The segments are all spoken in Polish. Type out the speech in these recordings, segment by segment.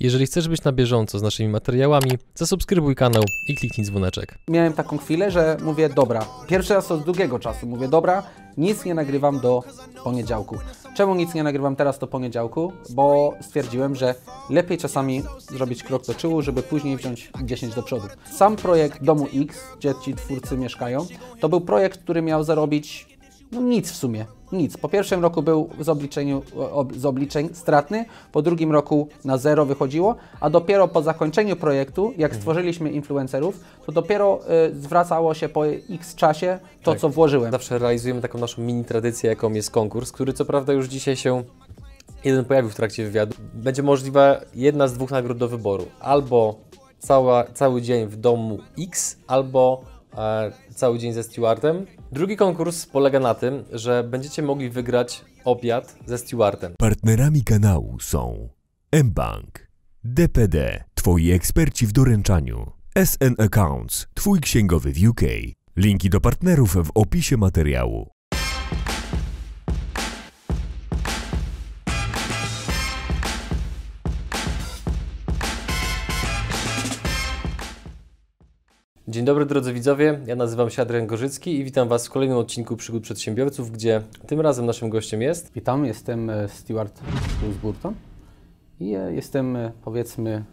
Jeżeli chcesz być na bieżąco z naszymi materiałami, zasubskrybuj kanał i kliknij dzwoneczek. Miałem taką chwilę, że mówię, dobra, pierwszy raz od długiego czasu mówię, dobra, nic nie nagrywam do poniedziałku. Czemu nic nie nagrywam teraz do poniedziałku? Bo stwierdziłem, że lepiej czasami zrobić krok do tyłu, żeby później wziąć 10 do przodu. Sam projekt Domu X, gdzie ci twórcy mieszkają, to był projekt, który miał zarobić no nic w sumie, nic. Po pierwszym roku był z, obliczeniu, ob, z obliczeń stratny, po drugim roku na zero wychodziło, a dopiero po zakończeniu projektu, jak stworzyliśmy influencerów, to dopiero y, zwracało się po x czasie to, Tak. co włożyłem. Zawsze realizujemy taką naszą mini tradycję, jaką jest konkurs, który co prawda już dzisiaj się jeden pojawił w trakcie wywiadu. Będzie możliwa jedna z dwóch nagród do wyboru. Albo cała, cały dzień w domu X, albo e, cały dzień ze stewardem. Drugi konkurs polega na tym, że będziecie mogli wygrać obiad ze stewardem. Partnerami kanału są mBank, DPD, Twoi eksperci w doręczaniu, SN Accounts, Twój księgowy w UK. Linki do partnerów w opisie materiału. Dzień dobry drodzy widzowie, ja nazywam się Adrian Gorzycki i witam Was w kolejnym odcinku Przygód Przedsiębiorców, gdzie tym razem naszym gościem jest Witam, jestem e, Stewart Bruce Burton i jestem, e, powiedzmy,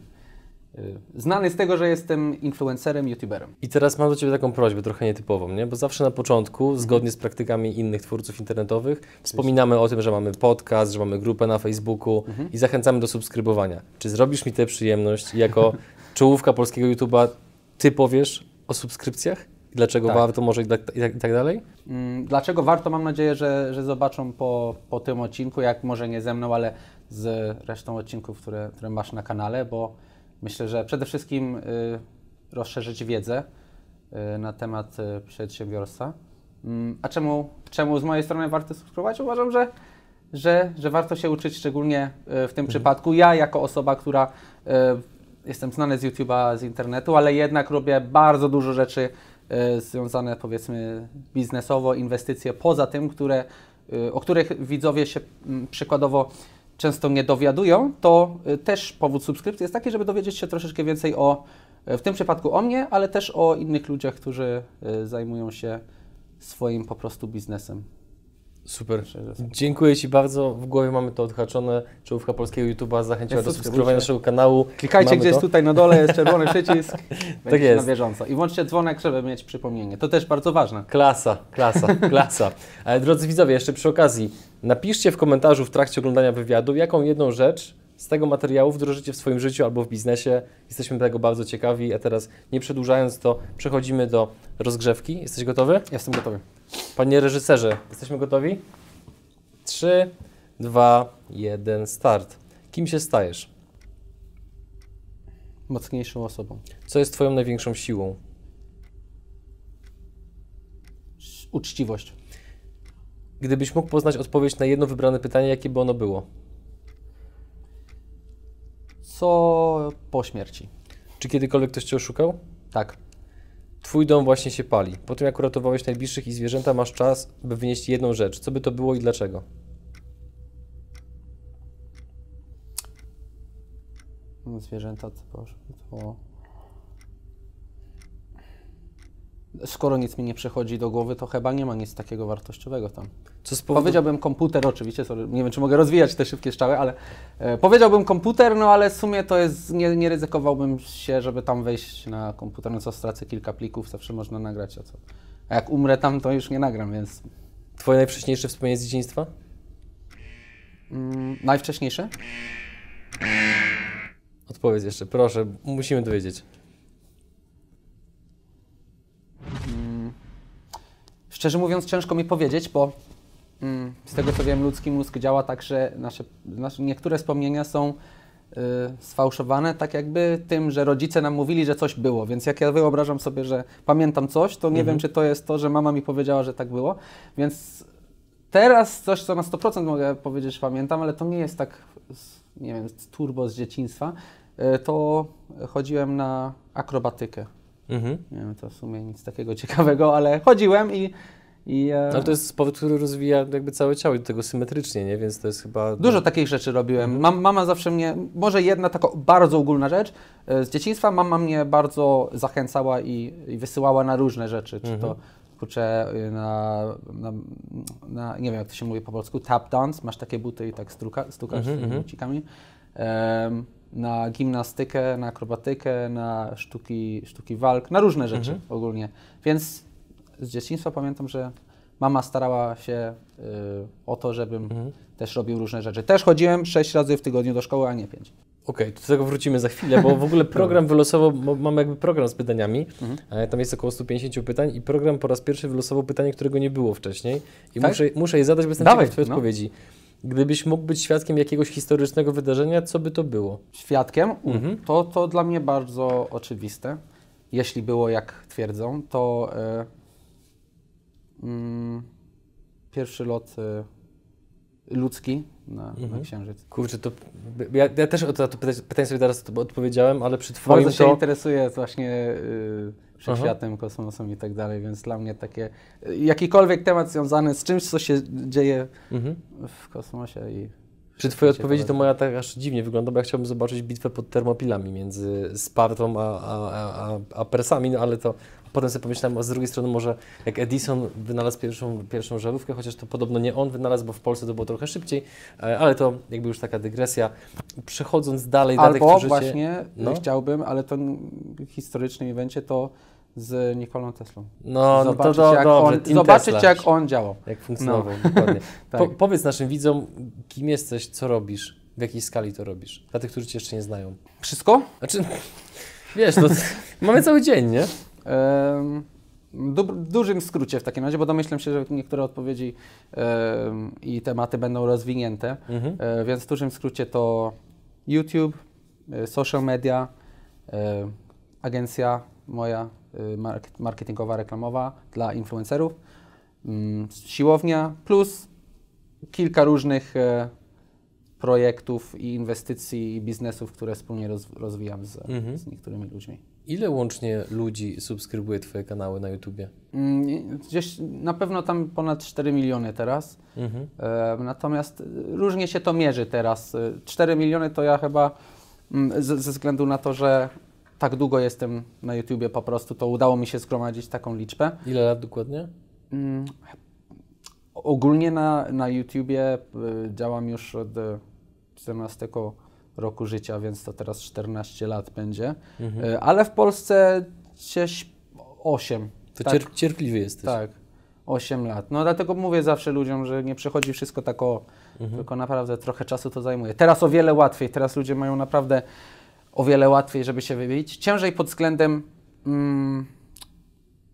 e, znany z tego, że jestem influencerem, youtuberem. I teraz mam do Ciebie taką prośbę, trochę nietypową, nie? bo zawsze na początku, zgodnie z praktykami innych twórców internetowych, wspominamy o tym, że mamy podcast, że mamy grupę na Facebooku i zachęcamy do subskrybowania. Czy zrobisz mi tę przyjemność jako czołówka polskiego YouTube'a Ty powiesz o subskrypcjach? Dlaczego Tak. warto może i tak, i tak, i tak dalej? Mm, Dlaczego warto? Mam nadzieję, że, że zobaczą po, po tym odcinku, jak może nie ze mną, ale z resztą odcinków, które, które masz na kanale, bo myślę, że przede wszystkim y, rozszerzyć wiedzę y, na temat y, przedsiębiorstwa. Mm, A czemu, czemu z mojej strony warto subskrybować? Uważam, że, że, że warto się uczyć, szczególnie y, w tym przypadku. Ja, jako osoba, która y, jestem znany z YouTube'a, z internetu, ale jednak robię bardzo dużo rzeczy e, związane powiedzmy biznesowo, inwestycje poza tym, które, e, o których widzowie się mm, przykładowo często nie dowiadują, to e, też powód subskrypcji jest taki, żeby dowiedzieć się troszeczkę więcej o, w tym przypadku o mnie, ale też o innych ludziach, którzy zajmują się swoim po prostu biznesem. Super. Dziękuję Ci bardzo. W głowie mamy to odhaczone. Czołówka polskiego YouTube'a zachęciła do subskrybowania naszego kanału. Klikajcie Mamy gdzieś to. tutaj na dole, jest czerwony przycisk. Będziecie jest. na bieżąco. I włączcie dzwonek, żeby mieć przypomnienie. To też bardzo ważne. Klasa, klasa, klasa. Ale drodzy widzowie, jeszcze przy okazji, napiszcie w komentarzu w trakcie oglądania wywiadu, jaką jedną rzecz z tego materiału wdrożycie w swoim życiu albo w biznesie. Jesteśmy tego bardzo ciekawi, a teraz nie przedłużając to, przechodzimy do rozgrzewki. Jesteś gotowy? Jestem gotowy. Panie reżyserze, jesteśmy gotowi? 3, 2, 1, start. Kim się stajesz? Mocniejszą osobą. Co jest Twoją największą siłą? Uczciwość. Gdybyś mógł poznać odpowiedź na jedno wybrane pytanie, jakie by ono było? Co po śmierci? Czy kiedykolwiek ktoś Cię oszukał? Tak. Twój dom właśnie się pali. Po tym, jak uratowałeś najbliższych i zwierzęta, masz czas, by wynieść jedną rzecz. Co by to było i dlaczego? Zwierzęta to poszły, to... Skoro nic mi nie przychodzi do głowy, to chyba nie ma nic takiego wartościowego tam. Co z powodu... Powiedziałbym komputer oczywiście, sorry, nie wiem czy mogę rozwijać te szybkie strzały, ale e, powiedziałbym komputer, no ale w sumie to jest, nie, nie ryzykowałbym się, żeby tam wejść na komputer, no co stracę kilka plików, zawsze można nagrać, a co? A jak umrę tam, to już nie nagram, więc Twoje najwcześniejsze wspomnienie z dzieciństwa? mm, najwcześniejsze? Odpowiedz jeszcze, proszę, musimy dowiedzieć. Szczerze mówiąc, ciężko mi powiedzieć, bo mm, z tego co wiem, ludzki mózg działa tak, że nasze, nasze niektóre wspomnienia są y, sfałszowane, tak jakby tym, że rodzice nam mówili, że coś było. Więc jak ja wyobrażam sobie, że pamiętam coś, to nie wiem, czy to jest to, że mama mi powiedziała, że tak było. Więc teraz coś, co na 100% mogę powiedzieć, że pamiętam, ale to nie jest tak, nie wiem, turbo z dzieciństwa. Y, to chodziłem na akrobatykę. Mhm. Nie wiem, to w sumie nic takiego ciekawego, ale chodziłem i, I, e, Ale to jest sport, który rozwija jakby całe ciało i do tego symetrycznie, nie? Więc to jest chyba... Dużo takich rzeczy robiłem. Mam, mama zawsze mnie, może jedna taka bardzo ogólna rzecz, e, z dzieciństwa mama mnie bardzo zachęcała i, i wysyłała na różne rzeczy, czy to kurczę y, na, na, na, nie wiem jak to się mówi po polsku, tap dance, masz takie buty i tak struka, stukasz Mhm, tymi bucikami, Em, na gimnastykę, na akrobatykę, na sztuki, sztuki walk, na różne rzeczy Mhm. ogólnie. Więc z dzieciństwa pamiętam, że mama starała się y, o to, żebym Mhm. też robił różne rzeczy. Też chodziłem 6 razy w tygodniu do szkoły, a nie 5. Okej, do tego wrócimy za chwilę, bo w ogóle program wylosował, mamy jakby program z pytaniami, Mhm. e, tam jest około 150 pytań i program po raz pierwszy wylosował pytanie, którego nie było wcześniej i Tak? muszę, muszę je zadać, bo jestem Dawaj, ciekaw no. odpowiedzi. Gdybyś mógł być świadkiem jakiegoś historycznego wydarzenia, co by to było? Świadkiem, Mhm. to, to dla mnie bardzo oczywiste. Jeśli było jak twierdzą, to e, mm, pierwszy lot e, ludzki na, Mhm. na Księżyc. Kurczę, to ja, ja też o to, to pytanie, sobie teraz odpowiedziałem, ale przy Twoim Bardzo się to... interesuję właśnie y, Aha. wszechświatem, kosmosem i tak dalej, więc dla mnie takie y, jakikolwiek temat związany z czymś, co się dzieje Mhm. w kosmosie i Przy Twojej odpowiedzi to moja tak aż dziwnie wygląda, bo ja chciałbym zobaczyć bitwę pod termopilami między Spartą a, a, a, a- a Persami, no ale to potem sobie pomyślałem, a z drugiej strony może jak Edison wynalazł pierwszą, pierwszą żarówkę, chociaż to podobno nie on wynalazł, bo w Polsce to było trochę szybciej, e, ale to jakby już taka dygresja. Przechodząc dalej dla tych, Albo którzy właśnie Cię... No, chciałbym, ale to w historycznym evencie to z Nikolą Teslą. no, no to zobaczyć, do, jak, dobrze, on, zobaczyć Tesla. jak on działał. Jak funkcjonował, dokładnie. Tak. Po, powiedz naszym widzom, kim jesteś, co robisz, w jakiej skali to robisz, dla tych, którzy Cię jeszcze nie znają. Wszystko? Znaczy, wiesz, no, mamy cały dzień, nie? Du, w dużym skrócie w takim razie, bo domyślam się, że niektóre odpowiedzi i tematy będą rozwinięte. Mhm. E, więc w dużym skrócie to YouTube, e, social media, e, agencja moja mark- marketingowa, reklamowa dla influencerów, mm, siłownia plus kilka różnych projektów i inwestycji i biznesów, które wspólnie roz, rozwijam z, Mhm. z niektórymi ludźmi. Ile łącznie ludzi subskrybuje Twoje kanały na YouTubie? Mm, Gdzieś na pewno tam ponad 4 miliony teraz. Mhm. E, Natomiast różnie się to mierzy teraz. Y, 4 miliony to ja chyba mm, ze, względu na to, że tak długo jestem na YouTubie po prostu, to udało mi się zgromadzić taką liczbę. Ile lat dokładnie? Mm, Ogólnie na, na YouTubie y, działam już od y, 14 roku życia, więc to teraz 14 lat będzie. Mhm. Y, Ale w Polsce gdzieś 8. To tak. cier- cierpliwy jesteś. Tak, 8 lat. No dlatego mówię zawsze ludziom, że nie przychodzi wszystko tak o, Mhm. tylko naprawdę trochę czasu to zajmuje. Teraz o wiele łatwiej, teraz ludzie mają naprawdę o wiele łatwiej, żeby się wybić. Ciężej pod względem mm,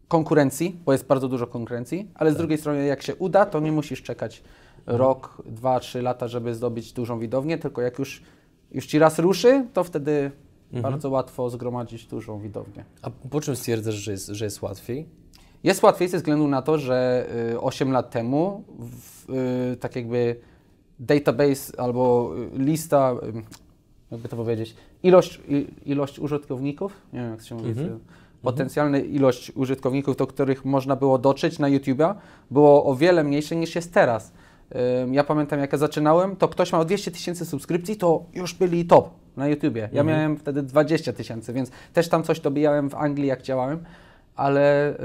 konkurencji, bo jest bardzo dużo konkurencji, ale z drugiej strony jak się uda, to nie musisz czekać rok, dwa, trzy lata, żeby zdobyć dużą widownię, tylko jak już, już ci raz ruszy, to wtedy bardzo łatwo zgromadzić dużą widownię. A po czym stwierdzasz, że jest, że jest łatwiej? Jest łatwiej ze względu na to, że y, 8 lat temu w, y, tak jakby database albo y, lista, y, jakby to powiedzieć, ilość, ilość użytkowników, nie wiem jak to się mówi, Mhm. y, potencjalna ilość użytkowników, do których można było dotrzeć na YouTube'a, było o wiele mniejsze niż jest teraz. Ja pamiętam, jak ja zaczynałem, to ktoś miał 200 tysięcy subskrypcji, to już byli top na YouTubie. Ja miałem wtedy 20 tysięcy, więc też tam coś dobijałem w Anglii, jak działałem, ale,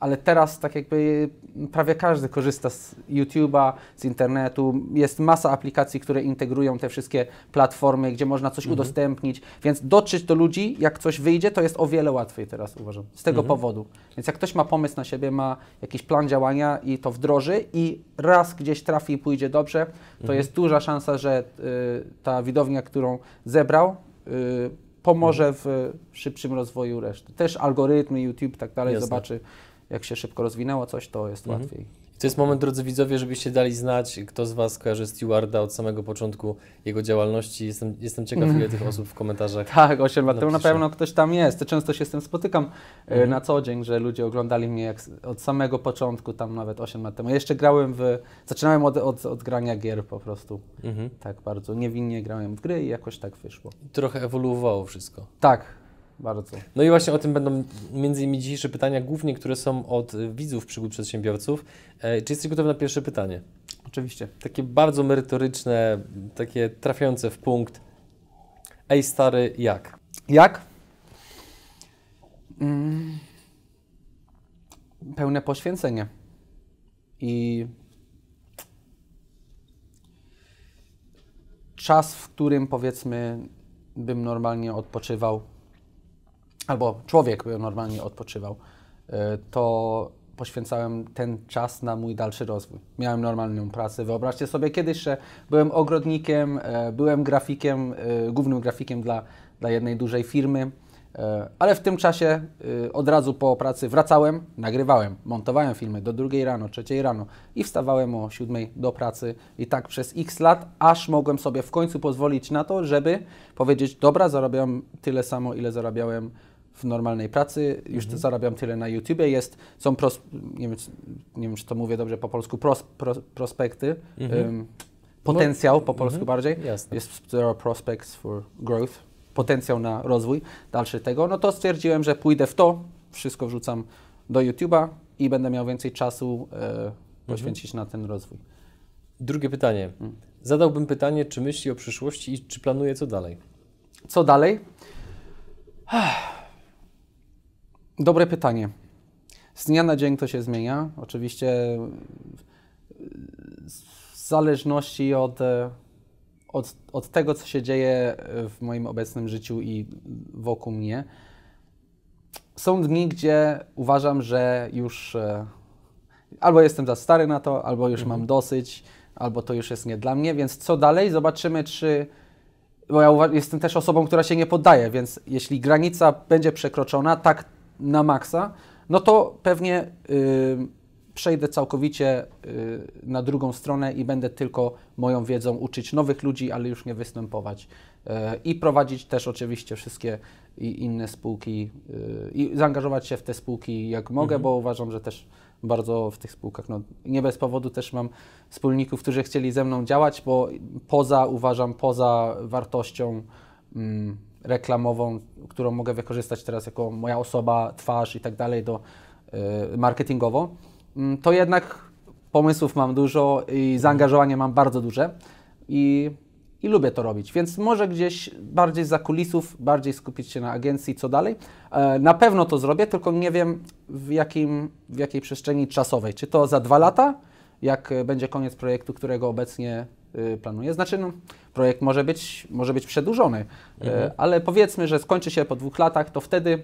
ale teraz tak jakby prawie każdy korzysta z YouTube'a, z internetu. Jest masa aplikacji, które integrują te wszystkie platformy, gdzie można coś udostępnić, więc dotrzeć do ludzi, jak coś wyjdzie, to jest o wiele łatwiej teraz, uważam, z tego powodu. Więc jak ktoś ma pomysł na siebie, ma jakiś plan działania i to wdroży i raz gdzieś trafi i pójdzie dobrze, to jest duża szansa, że y, ta widownia, którą zebrał, y, pomoże w szybszym rozwoju reszty. Też algorytmy, YouTube i tak dalej, Jasne. zobaczy, jak się szybko rozwinęło coś, to jest Mhm. łatwiej. To jest moment, drodzy widzowie, żebyście dali znać, kto z Was kojarzy Stewarda od samego początku jego działalności. Jestem, jestem ciekaw, ile tych osób w komentarzach. Tak, 8 lat temu na pewno ktoś tam jest. Często się z tym spotykam e, Mhm. na co dzień, że ludzie oglądali mnie od samego początku, tam nawet 8 lat temu. Jeszcze grałem w... Zaczynałem od, od, od grania gier po prostu. Mhm. Tak bardzo niewinnie grałem w gry i jakoś tak wyszło. Trochę ewoluowało wszystko. Tak, bardzo. No i właśnie o tym będą między innymi dzisiejsze pytania, głównie które są od y, widzów przygód przedsiębiorców. E, czy jesteś gotowy na pierwsze pytanie? Oczywiście. Takie bardzo merytoryczne, takie trafiające w punkt. Ej stary, jak? Jak? Mm. Pełne poświęcenie. I czas, w którym powiedzmy bym normalnie odpoczywał, albo człowiek normalnie odpoczywał, y, to poświęcałem ten czas na mój dalszy rozwój. Miałem normalną pracę. Wyobraźcie sobie, kiedyś że byłem ogrodnikiem, e, byłem grafikiem, e, głównym grafikiem dla, dla jednej dużej firmy, e, ale w tym czasie od razu po pracy wracałem, nagrywałem, montowałem filmy do drugiej rano, trzeciej rano i wstawałem o siódmej do pracy i tak przez x lat, aż mogłem sobie w końcu pozwolić na to, żeby powiedzieć, dobra, zarabiam tyle samo, ile zarabiałem w normalnej pracy, już mhm. zarabiam tyle na YouTubie, jest, są, pros, nie, wiem, nie wiem, czy to mówię dobrze po polsku, pros, pros, prospekty, mhm. um, potencjał po polsku mhm. bardziej, Jasne. jest there are prospects for growth, potencjał na rozwój dalszy tego, no to stwierdziłem, że pójdę w to, wszystko wrzucam do YouTube'a i będę miał więcej czasu e, poświęcić na ten rozwój. Drugie pytanie. Hmm. Zadałbym pytanie, czy myśli o przyszłości i czy planuje co dalej? Co dalej? Dobre pytanie. Z dnia na dzień to się zmienia. Oczywiście w zależności od, od, od tego, co się dzieje w moim obecnym życiu i wokół mnie. Są dni, gdzie uważam, że już e, albo jestem za stary na to, albo już mhm. mam dosyć, albo to już jest nie dla mnie, więc co dalej? Zobaczymy, czy. Bo ja jestem też osobą, która się nie poddaje, więc jeśli granica będzie przekroczona, tak na maksa, no to pewnie y, przejdę całkowicie y, na drugą stronę i będę tylko moją wiedzą uczyć nowych ludzi, ale już nie występować. Y, I prowadzić też oczywiście wszystkie inne spółki i zaangażować się w te spółki jak mogę, mhm. bo uważam, że też bardzo w tych spółkach, no, nie bez powodu też mam wspólników, którzy chcieli ze mną działać, bo poza, uważam, poza wartością mm, reklamową, którą mogę wykorzystać teraz jako moja osoba, twarz i tak dalej do y, marketingowo, mm, to jednak pomysłów mam dużo i zaangażowanie mam bardzo duże i, i lubię to robić. Więc może gdzieś bardziej za kulisów, bardziej skupić się na agencji, co dalej. E, na pewno to zrobię, tylko nie wiem w, jakim, w jakiej przestrzeni czasowej. Czy to za dwa lata, jak będzie koniec projektu, którego obecnie y, planuję. Znaczy, no, projekt może być, może być przedłużony, mhm. E, ale powiedzmy, że skończy się po dwóch latach, to wtedy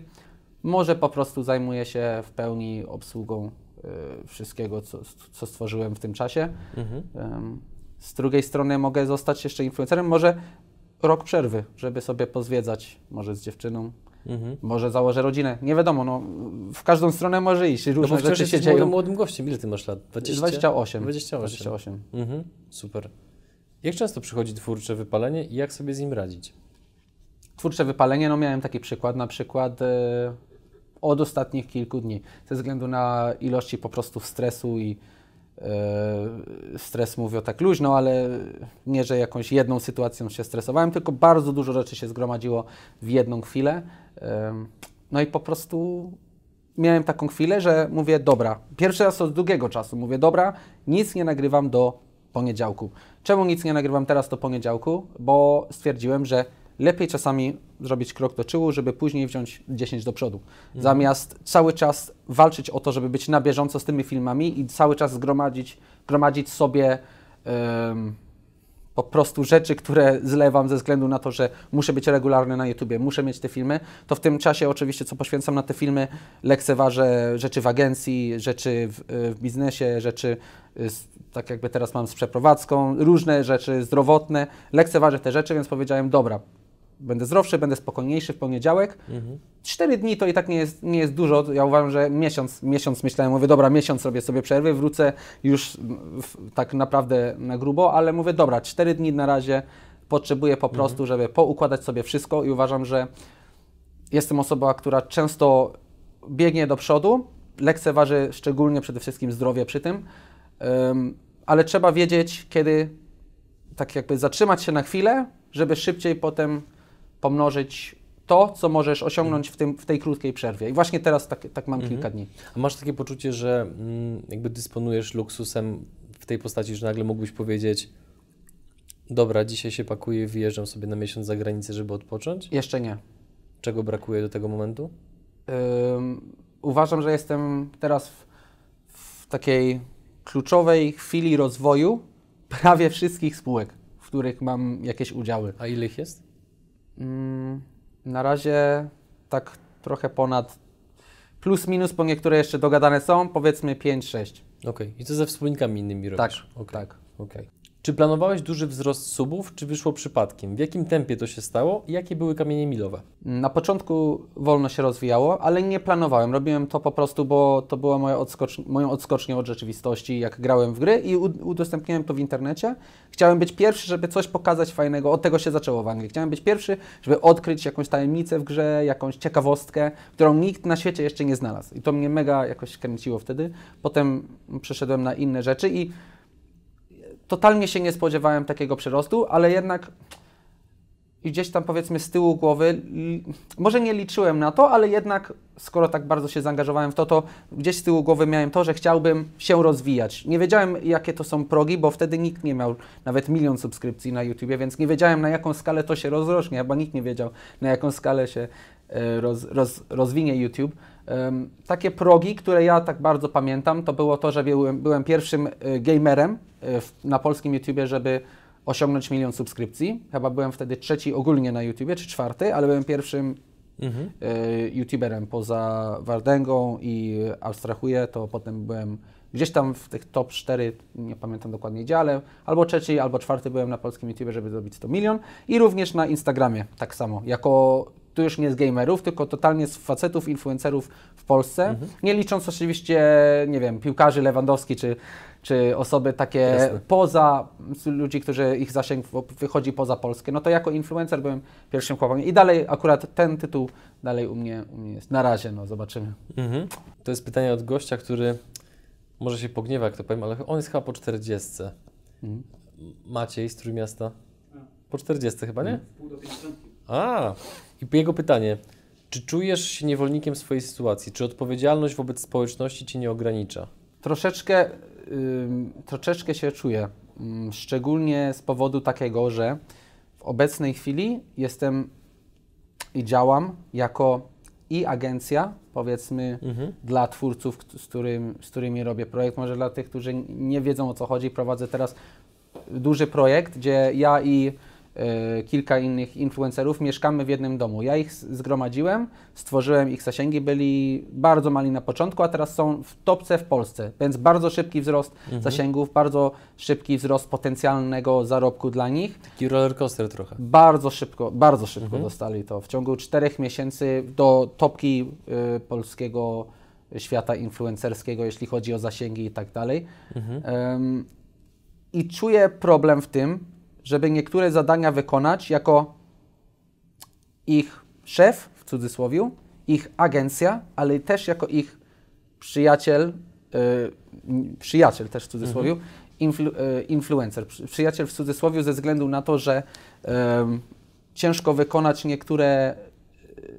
może po prostu zajmuję się w pełni obsługą y, wszystkiego, co, co stworzyłem w tym czasie. Mhm. Z drugiej strony mogę zostać jeszcze influencerem, może rok przerwy, żeby sobie pozwiedzać, może z dziewczyną, Mhm. Może założę rodzinę. Nie wiadomo, no, w każdą stronę może iść. Różne no rzeczy się dzieją. Młodym, młodym gościem. Ile ty masz lat? 20? 28. 28. 28. Mhm. Super. Jak często przychodzi twórcze wypalenie i jak sobie z nim radzić? Twórcze wypalenie, no miałem taki przykład, na przykład e, od ostatnich kilku dni, ze względu na ilości po prostu stresu i e, stres mówię tak luźno, ale nie, że jakąś jedną sytuacją się stresowałem, tylko bardzo dużo rzeczy się zgromadziło w jedną chwilę. E, no i po prostu miałem taką chwilę, że mówię, dobra, pierwszy raz od długiego czasu mówię, dobra, nic nie nagrywam do poniedziałku. Czemu nic nie nagrywam teraz do poniedziałku? Bo stwierdziłem, że lepiej czasami zrobić krok do tyłu, żeby później wziąć 10 do przodu. Mhm. Zamiast cały czas walczyć o to, żeby być na bieżąco z tymi filmami i cały czas zgromadzić, gromadzić sobie um, po prostu rzeczy, które zlewam ze względu na to, że muszę być regularny na YouTubie, muszę mieć te filmy, to w tym czasie oczywiście, co poświęcam na te filmy, lekceważę rzeczy w agencji, rzeczy w, w biznesie, rzeczy z, tak jakby teraz mam z przeprowadzką, różne rzeczy zdrowotne, lekceważę te rzeczy, więc powiedziałem, dobra, będę zdrowszy, będę spokojniejszy w poniedziałek. Mhm. Cztery dni to i tak nie jest, nie jest dużo. Ja uważam, że miesiąc, miesiąc myślałem, mówię, dobra, miesiąc robię sobie przerwy, wrócę już w, tak naprawdę na grubo, ale mówię, dobra, cztery dni na razie potrzebuję po prostu, mhm. żeby poukładać sobie wszystko i uważam, że jestem osobą, która często biegnie do przodu, lekceważy szczególnie przede wszystkim zdrowie przy tym, um, ale trzeba wiedzieć, kiedy tak jakby zatrzymać się na chwilę, żeby szybciej potem pomnożyć to, co możesz osiągnąć w, tym, w tej krótkiej przerwie. I właśnie teraz tak, tak mam kilka dni. A masz takie poczucie, że mm, jakby dysponujesz luksusem w tej postaci, że nagle mógłbyś powiedzieć dobra, dzisiaj się pakuję, wyjeżdżam sobie na miesiąc za granicę, żeby odpocząć? Jeszcze nie. Czego brakuje do tego momentu? Ym, uważam, że jestem teraz w, w takiej kluczowej chwili rozwoju prawie wszystkich spółek, w których mam jakieś udziały. A ile ich jest? Mm, na razie tak trochę ponad plus minus, bo niektóre jeszcze dogadane są, powiedzmy 5-6. Okej. I co ze wspólnikami innymi Tak, robisz? Okej. tak. Okej. Czy planowałeś duży wzrost subów, czy wyszło przypadkiem? W jakim tempie to się stało i jakie były kamienie milowe? Na początku wolno się rozwijało, ale nie planowałem. Robiłem to po prostu, bo to była moja odskocz moją odskocznią od rzeczywistości, jak grałem w gry i udostępniałem to w internecie. Chciałem być pierwszy, żeby coś pokazać fajnego. Od tego się zaczęło w Anglii. Chciałem być pierwszy, żeby odkryć jakąś tajemnicę w grze, jakąś ciekawostkę, którą nikt na świecie jeszcze nie znalazł. I to mnie mega jakoś kręciło wtedy. Potem przeszedłem na inne rzeczy i totalnie się nie spodziewałem takiego przyrostu, ale jednak gdzieś tam powiedzmy z tyłu głowy, może nie liczyłem na to, ale jednak skoro tak bardzo się zaangażowałem w to, to gdzieś z tyłu głowy miałem to, że chciałbym się rozwijać. Nie wiedziałem jakie to są progi, bo wtedy nikt nie miał nawet milion subskrypcji na YouTubie, więc nie wiedziałem na jaką skalę to się rozrośnie, chyba nikt nie wiedział na jaką skalę się e, roz, roz, rozwinie YouTube. Takie progi, które ja tak bardzo pamiętam, to było to, że byłem, byłem pierwszym e, gamerem e, na polskim YouTubie, żeby osiągnąć milion subskrypcji. Chyba byłem wtedy trzeci ogólnie na YouTubie, czy czwarty, ale byłem pierwszym Mhm. e, YouTuberem poza Wardęgą i Abstrahuję, to potem byłem gdzieś tam w tych top 4, nie pamiętam dokładnie gdzie, ale albo trzeci, albo czwarty byłem na polskim YouTubie, żeby zrobić 100 milion i również na Instagramie tak samo, jako tu już nie z gamerów, tylko totalnie z facetów, influencerów w Polsce, nie licząc oczywiście, nie wiem, piłkarzy Lewandowski czy, czy osoby takie Jasne. poza, ludzi, którzy ich zasięg wychodzi poza Polskę, no to jako influencer byłem pierwszym chłopakiem i dalej akurat ten tytuł dalej u mnie, u mnie jest. Na razie, no zobaczymy. Mhm. To jest pytanie od gościa, który może się pogniewa, jak to powiem, ale on jest chyba po 40. Mhm. Maciej z Trójmiasta? Po 40 chyba, nie? Pół do 50. A, i jego pytanie. Czy czujesz się niewolnikiem swojej sytuacji? Czy odpowiedzialność wobec społeczności Cię nie ogranicza? Troszeczkę, ym, troszeczkę się czuję, ym, szczególnie z powodu takiego, że w obecnej chwili jestem i działam jako i agencja, powiedzmy, Mhm. dla twórców, z, którym, z którymi robię projekt. Może dla tych, którzy nie wiedzą o co chodzi, prowadzę teraz duży projekt, gdzie ja i kilka innych influencerów mieszkamy w jednym domu. Ja ich zgromadziłem, stworzyłem ich zasięgi, byli bardzo mali na początku, a teraz są w topce w Polsce, więc bardzo szybki wzrost zasięgów, bardzo szybki wzrost potencjalnego zarobku dla nich. Taki rollercoaster trochę. Bardzo szybko, bardzo szybko dostali to. W ciągu czterech miesięcy do topki y, polskiego świata influencerskiego, jeśli chodzi o zasięgi i tak dalej. Em, I czuję problem w tym, żeby niektóre zadania wykonać jako ich szef, w cudzysłowie, ich agencja, ale też jako ich przyjaciel, y, n- przyjaciel też w cudzysłowie, influ, y, influencer, przy- przyjaciel w cudzysłowie ze względu na to, że em, ciężko wykonać niektóre,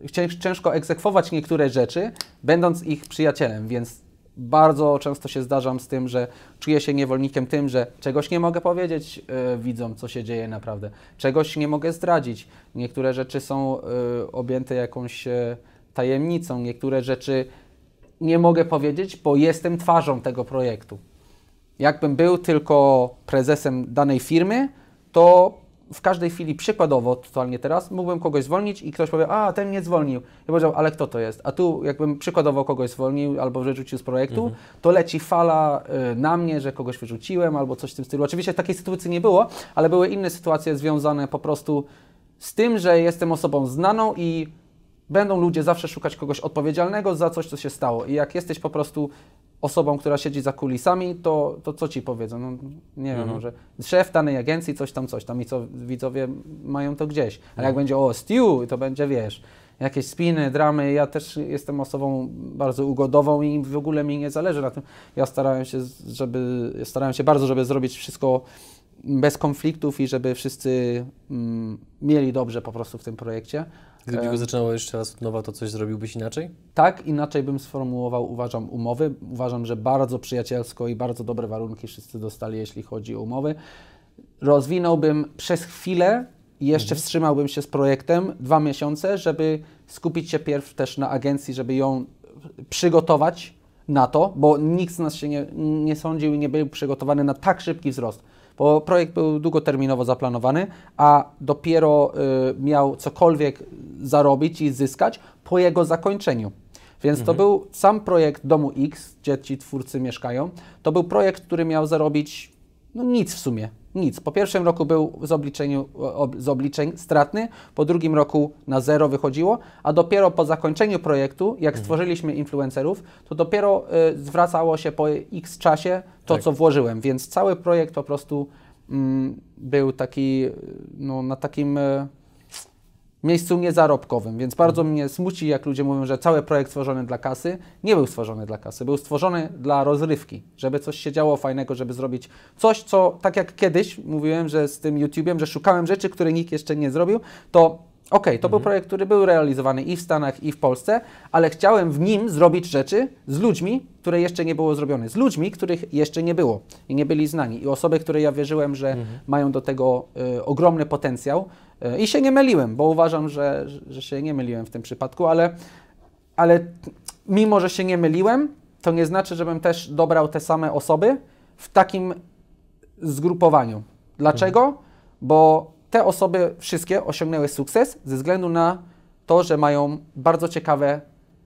y, cięż, ciężko egzekwować niektóre rzeczy, będąc ich przyjacielem, więc bardzo często się zdarzam z tym, że czuję się niewolnikiem tym, że czegoś nie mogę powiedzieć y, widzom, co się dzieje naprawdę, czegoś nie mogę zdradzić. Niektóre rzeczy są y, objęte jakąś y, tajemnicą, niektóre rzeczy nie mogę powiedzieć, bo jestem twarzą tego projektu. Jakbym był tylko prezesem danej firmy, to w każdej chwili, przykładowo, totalnie teraz, mógłbym kogoś zwolnić i ktoś powie, a ten mnie zwolnił. Ja powiedział, ale kto to jest? A tu jakbym przykładowo kogoś zwolnił albo wyrzucił z projektu, to leci fala y, na mnie, że kogoś wyrzuciłem albo coś w tym stylu. Oczywiście takiej sytuacji nie było, ale były inne sytuacje związane po prostu z tym, że jestem osobą znaną i będą ludzie zawsze szukać kogoś odpowiedzialnego za coś, co się stało. I jak jesteś po prostu osobą, która siedzi za kulisami, to, to co ci powiedzą? No, nie wiem, no, że szef danej agencji, coś tam, coś tam i co widzowie mają to gdzieś. Ale jak będzie o Stew, to będzie, wiesz, jakieś spiny, dramy. Ja też jestem osobą bardzo ugodową i w ogóle mi nie zależy na tym. Ja starałem się, żeby, starałem się bardzo, żeby zrobić wszystko bez konfliktów i żeby wszyscy mm, mieli dobrze po prostu w tym projekcie. Gdybyś E, go zaczynało jeszcze raz od nowa, to coś zrobiłbyś inaczej? Tak, inaczej bym sformułował, uważam, umowy. Uważam, że bardzo przyjacielsko i bardzo dobre warunki wszyscy dostali, jeśli chodzi o umowy. Rozwinąłbym przez chwilę i jeszcze wstrzymałbym się z projektem dwa miesiące, żeby skupić się pierw też na agencji, żeby ją przygotować na to, bo nikt z nas się nie, nie sądził i nie był przygotowany na tak szybki wzrost. Bo projekt był długoterminowo zaplanowany, a dopiero y, miał cokolwiek zarobić i zyskać po jego zakończeniu. Więc to był sam projekt Domu X, gdzie ci twórcy mieszkają. To był projekt, który miał zarobić no nic w sumie, nic. Po pierwszym roku był z, obliczeniu, ob, z obliczeń stratny, po drugim roku na zero wychodziło, a dopiero po zakończeniu projektu, jak stworzyliśmy influencerów, to dopiero y, zwracało się po x czasie to, Tak. co włożyłem. Więc cały projekt po prostu mm, był taki, y, no, na takim... Y, miejscu niezarobkowym, więc bardzo mnie smuci, jak ludzie mówią, że cały projekt stworzony dla kasy. Nie był stworzony dla kasy, był stworzony dla rozrywki, żeby coś się działo fajnego, żeby zrobić coś, co tak jak kiedyś mówiłem, że z tym YouTube'em, że szukałem rzeczy, które nikt jeszcze nie zrobił, to okej, to był projekt, który był realizowany i w Stanach, i w Polsce, ale chciałem w nim zrobić rzeczy z ludźmi, które jeszcze nie było zrobione, z ludźmi, których jeszcze nie było i nie byli znani. I osoby, które ja wierzyłem, że mają do tego y, ogromny potencjał, i się nie myliłem, bo uważam, że, że się nie myliłem w tym przypadku, ale, ale mimo, że się nie myliłem, to nie znaczy, żebym też dobrał te same osoby w takim zgrupowaniu. Dlaczego? Bo te osoby wszystkie osiągnęły sukces ze względu na to, że mają bardzo ciekawe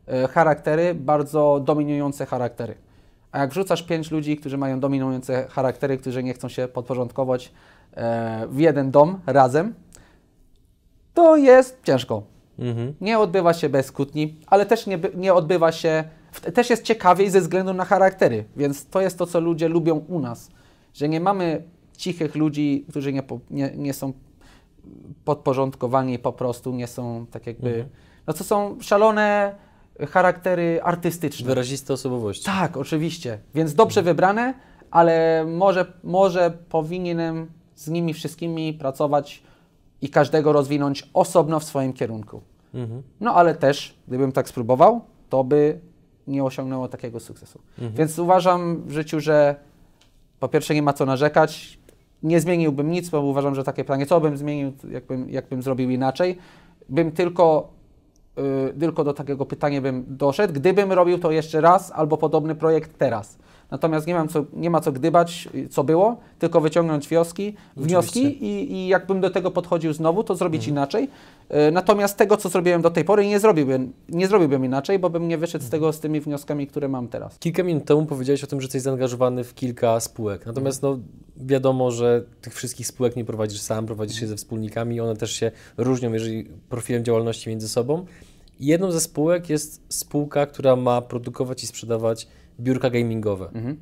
e, charaktery, bardzo dominujące charaktery. A jak wrzucasz pięć ludzi, którzy mają dominujące charaktery, którzy nie chcą się podporządkować e, w jeden dom razem, to jest ciężko. Mhm. Nie odbywa się bez kłótni, ale też nie, nie odbywa się. Też jest ciekawiej ze względu na charaktery, więc to jest to, co ludzie lubią u nas. Że nie mamy cichych ludzi, którzy nie, nie, nie są podporządkowani, po prostu nie są tak jakby. No to są szalone charaktery artystyczne. Wyraziste osobowości. Tak, oczywiście. Więc dobrze wybrane, ale może, może powinienem z nimi wszystkimi pracować i każdego rozwinąć osobno w swoim kierunku. Mhm. No ale też, gdybym tak spróbował, to by nie osiągnęło takiego sukcesu. Więc uważam w życiu, że po pierwsze nie ma co narzekać, nie zmieniłbym nic, bo uważam, że takie pytanie, co bym zmienił, jakbym, jakbym zrobił inaczej, bym tylko, y, tylko do takiego pytania bym doszedł, gdybym robił to jeszcze raz albo podobny projekt teraz. Natomiast nie, mam co, nie ma co gdybać, y, co było, tylko wyciągnąć wnioski, wnioski i, i jakbym do tego podchodził znowu, to zrobić inaczej. Y, Natomiast tego, co zrobiłem do tej pory, nie zrobiłbym, nie zrobiłbym inaczej, bo bym nie wyszedł z tego z tymi wnioskami, które mam teraz. Kilka minut temu powiedziałeś o tym, że jesteś zaangażowany w kilka spółek. Natomiast no, wiadomo, że tych wszystkich spółek nie prowadzisz sam, prowadzisz je ze wspólnikami. One też się różnią, jeżeli profilem działalności między sobą. Jedną ze spółek jest spółka, która ma produkować i sprzedawać biurka gamingowe. Mhm.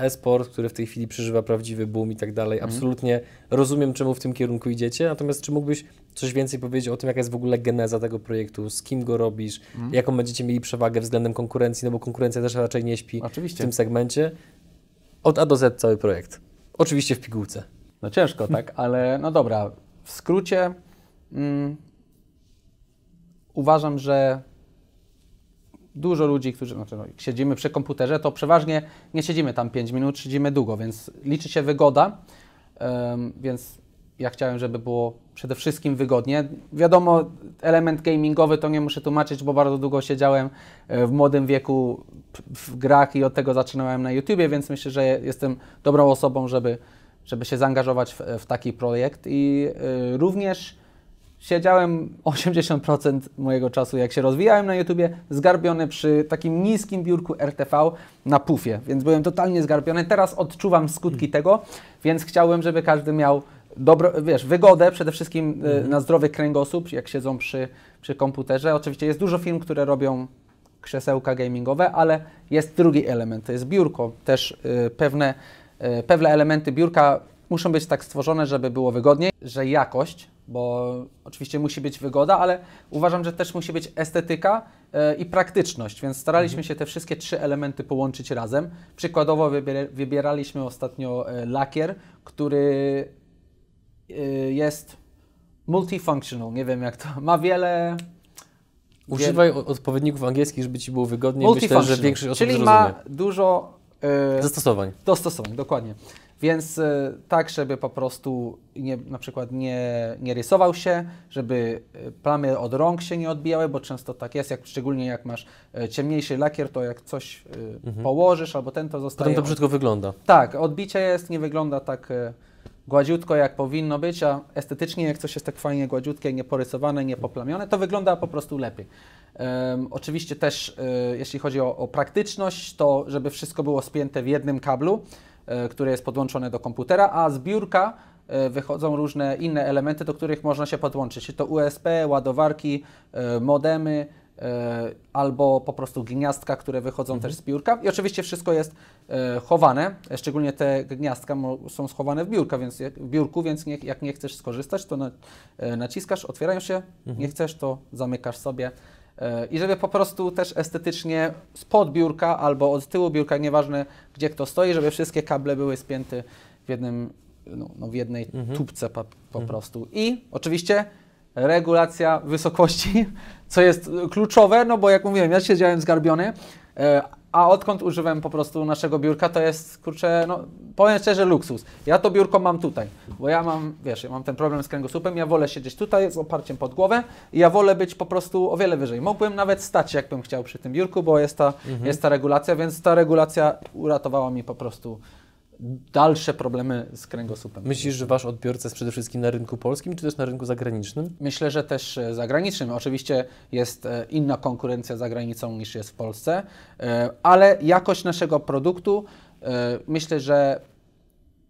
E-sport, który w tej chwili przeżywa prawdziwy boom i tak dalej. Absolutnie rozumiem, czemu w tym kierunku idziecie. Natomiast czy mógłbyś coś więcej powiedzieć o tym, jaka jest w ogóle geneza tego projektu, z kim go robisz, jaką będziecie mieli przewagę względem konkurencji, no bo konkurencja też raczej nie śpi w Oczywiście. tym segmencie. Od A do Z cały projekt. Oczywiście w pigułce. No ciężko, tak, ale no dobra. W skrócie mm, uważam, że dużo ludzi, którzy znaczy, no, jak siedzimy przy komputerze, to przeważnie nie siedzimy tam 5 minut, siedzimy długo, więc liczy się wygoda. Em, więc ja chciałem, żeby było przede wszystkim wygodnie. Wiadomo, element gamingowy to nie muszę tłumaczyć, bo bardzo długo siedziałem e, w młodym wieku w grach i od tego zaczynałem na YouTubie, więc myślę, że jestem dobrą osobą, żeby, żeby się zaangażować w, w taki projekt. I y, również siedziałem 80% mojego czasu, jak się rozwijałem na YouTubie, zgarbiony przy takim niskim biurku RTV na pufie, więc byłem totalnie zgarbiony. Teraz odczuwam skutki tego, więc chciałbym, żeby każdy miał dobro, wiesz, wygodę, przede wszystkim y, na zdrowy kręgosłup, jak siedzą przy, przy komputerze. Oczywiście jest dużo firm, które robią krzesełka gamingowe, ale jest drugi element, to jest biurko. Też y, pewne, y, pewne elementy biurka muszą być tak stworzone, żeby było wygodniej, że jakość bo oczywiście musi być wygoda, ale uważam, że też musi być estetyka e, i praktyczność, więc staraliśmy się te wszystkie trzy elementy połączyć razem. Przykładowo wybier- wybieraliśmy ostatnio e, lakier, który e, jest multifunctional, nie wiem jak to, ma wiele... Używaj odpowiedników angielskich, żeby ci było wygodniej. Myślę, że większość osób czyli zrozumie. ma dużo... e, Zastosowań. dostosowań, dokładnie. Więc e, tak, żeby po prostu nie, na przykład nie, nie rysował się, żeby e, plamy od rąk się nie odbijały, bo często tak jest, jak, szczególnie jak masz ciemniejszy lakier, to jak coś e, położysz albo ten, to zostaje... Potem to brzydko wygląda. Tak, odbicie jest, nie wygląda tak gładziutko, jak powinno być, a estetycznie, jak coś jest tak fajnie gładziutkie, nieporysowane, niepoplamione, to wygląda po prostu lepiej. Em, oczywiście też, e, jeśli chodzi o, o praktyczność, to żeby wszystko było spięte w jednym kablu, e, które jest podłączone do komputera, a z biurka e, wychodzą różne inne elementy, do których można się podłączyć. Czy to USB, ładowarki, modemy, albo po prostu gniazdka, które wychodzą też z biurka. I oczywiście wszystko jest chowane, e, szczególnie te gniazdka są schowane w, biurka, więc w biurku, więc nie, jak nie chcesz skorzystać, to e, naciskasz, otwierają się, nie chcesz, to zamykasz sobie. E, I żeby po prostu też estetycznie spod biurka albo od tyłu biurka, nieważne gdzie kto stoi, żeby wszystkie kable były spięte w jednym, no, no w jednej tubce po, po prostu. I oczywiście regulacja wysokości, co jest kluczowe, no bo jak mówiłem, ja siedziałem zgarbiony, a odkąd używam po prostu naszego biurka, to jest, kurczę, no powiem szczerze, luksus. Ja to biurko mam tutaj, bo ja mam, wiesz, ja mam ten problem z kręgosłupem, ja wolę siedzieć tutaj z oparciem pod głowę i ja wolę być po prostu o wiele wyżej. Mógłbym nawet stać, jakbym chciał przy tym biurku, bo jest ta, jest ta regulacja, więc ta regulacja uratowała mi po prostu dalsze problemy z kręgosłupem. Myślisz, że wasz odbiorca jest przede wszystkim na rynku polskim, czy też na rynku zagranicznym? Myślę, że też e, zagranicznym. Oczywiście jest e, inna konkurencja za granicą niż jest w Polsce, e, ale jakość naszego produktu myślę, że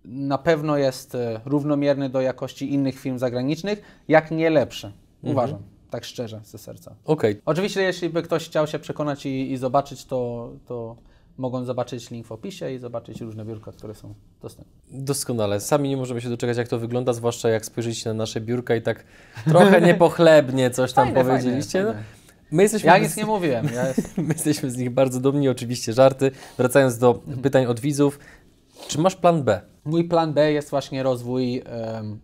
na pewno jest równomierny do jakości innych firm zagranicznych, jak nie lepszy. Uważam, tak szczerze, ze serca. Okej, Oczywiście, jeśli by ktoś chciał się przekonać i, i zobaczyć, to, to mogą zobaczyć link w opisie i zobaczyć różne biurka, które są dostępne. doskonale. Sami nie możemy się doczekać, jak to wygląda, zwłaszcza jak spojrzycie na nasze biurka i tak trochę niepochlebnie coś tam Fajne, powiedzieliście. fajne, no. fajne. My jesteśmy Ja z- nic nie mówiłem. Ja jest... My jesteśmy z nich bardzo dumni, oczywiście żarty. Wracając do pytań od widzów, czy masz plan B? Mój plan B jest właśnie rozwój em,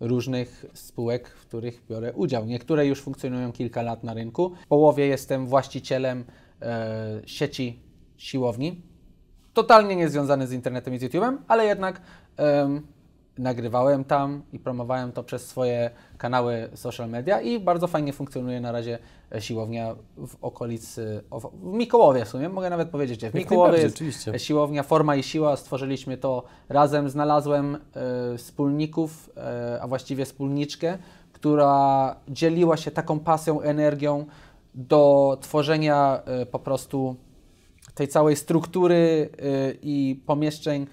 różnych spółek, w których biorę udział. Niektóre już funkcjonują kilka lat na rynku. W połowie jestem właścicielem e, sieci siłowni. Totalnie niezwiązany z internetem i z YouTube'em, ale jednak em, nagrywałem tam i promowałem to przez swoje kanały social media i bardzo fajnie funkcjonuje na razie e, siłownia w okolicy, w Mikołowie w sumie, mogę nawet powiedzieć, gdzie w Mikołowie jest oczywiście. siłownia Forma i Siła, stworzyliśmy to razem, znalazłem e, wspólników, e, a właściwie wspólniczkę, która dzieliła się taką pasją, energią do tworzenia e, po prostu tej całej struktury y, i pomieszczeń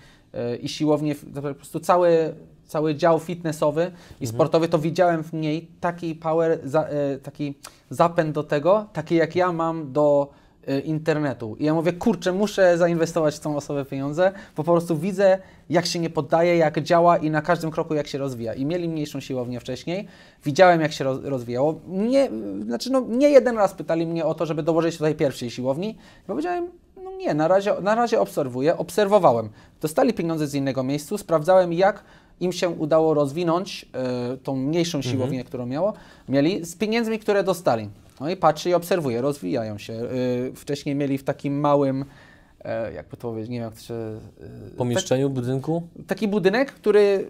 y, i siłownie, po prostu cały, cały dział fitnessowy i sportowy, to widziałem w niej taki power, y, taki zapęd do tego, taki jak ja mam do internetu. I ja mówię, kurczę, muszę zainwestować w tą osobę pieniądze, bo po prostu widzę, jak się nie poddaje, jak działa i na każdym kroku, jak się rozwija. I mieli mniejszą siłownię wcześniej, widziałem, jak się roz, rozwijało. Nie, znaczy, no, nie jeden raz pytali mnie o to, żeby dołożyć tutaj pierwszej siłowni. I powiedziałem, no nie, na razie, na razie obserwuję, obserwowałem. Dostali pieniądze z innego miejsca, sprawdzałem, jak im się udało rozwinąć y, tą mniejszą siłownię, którą miało, mieli z pieniędzmi, które dostali. No i patrzę i obserwuję, rozwijają się. Y, wcześniej mieli w takim małym, jakby to powiedzieć, nie wiem jak to się... y, Pomieszczeniu, budynku? taki budynek, który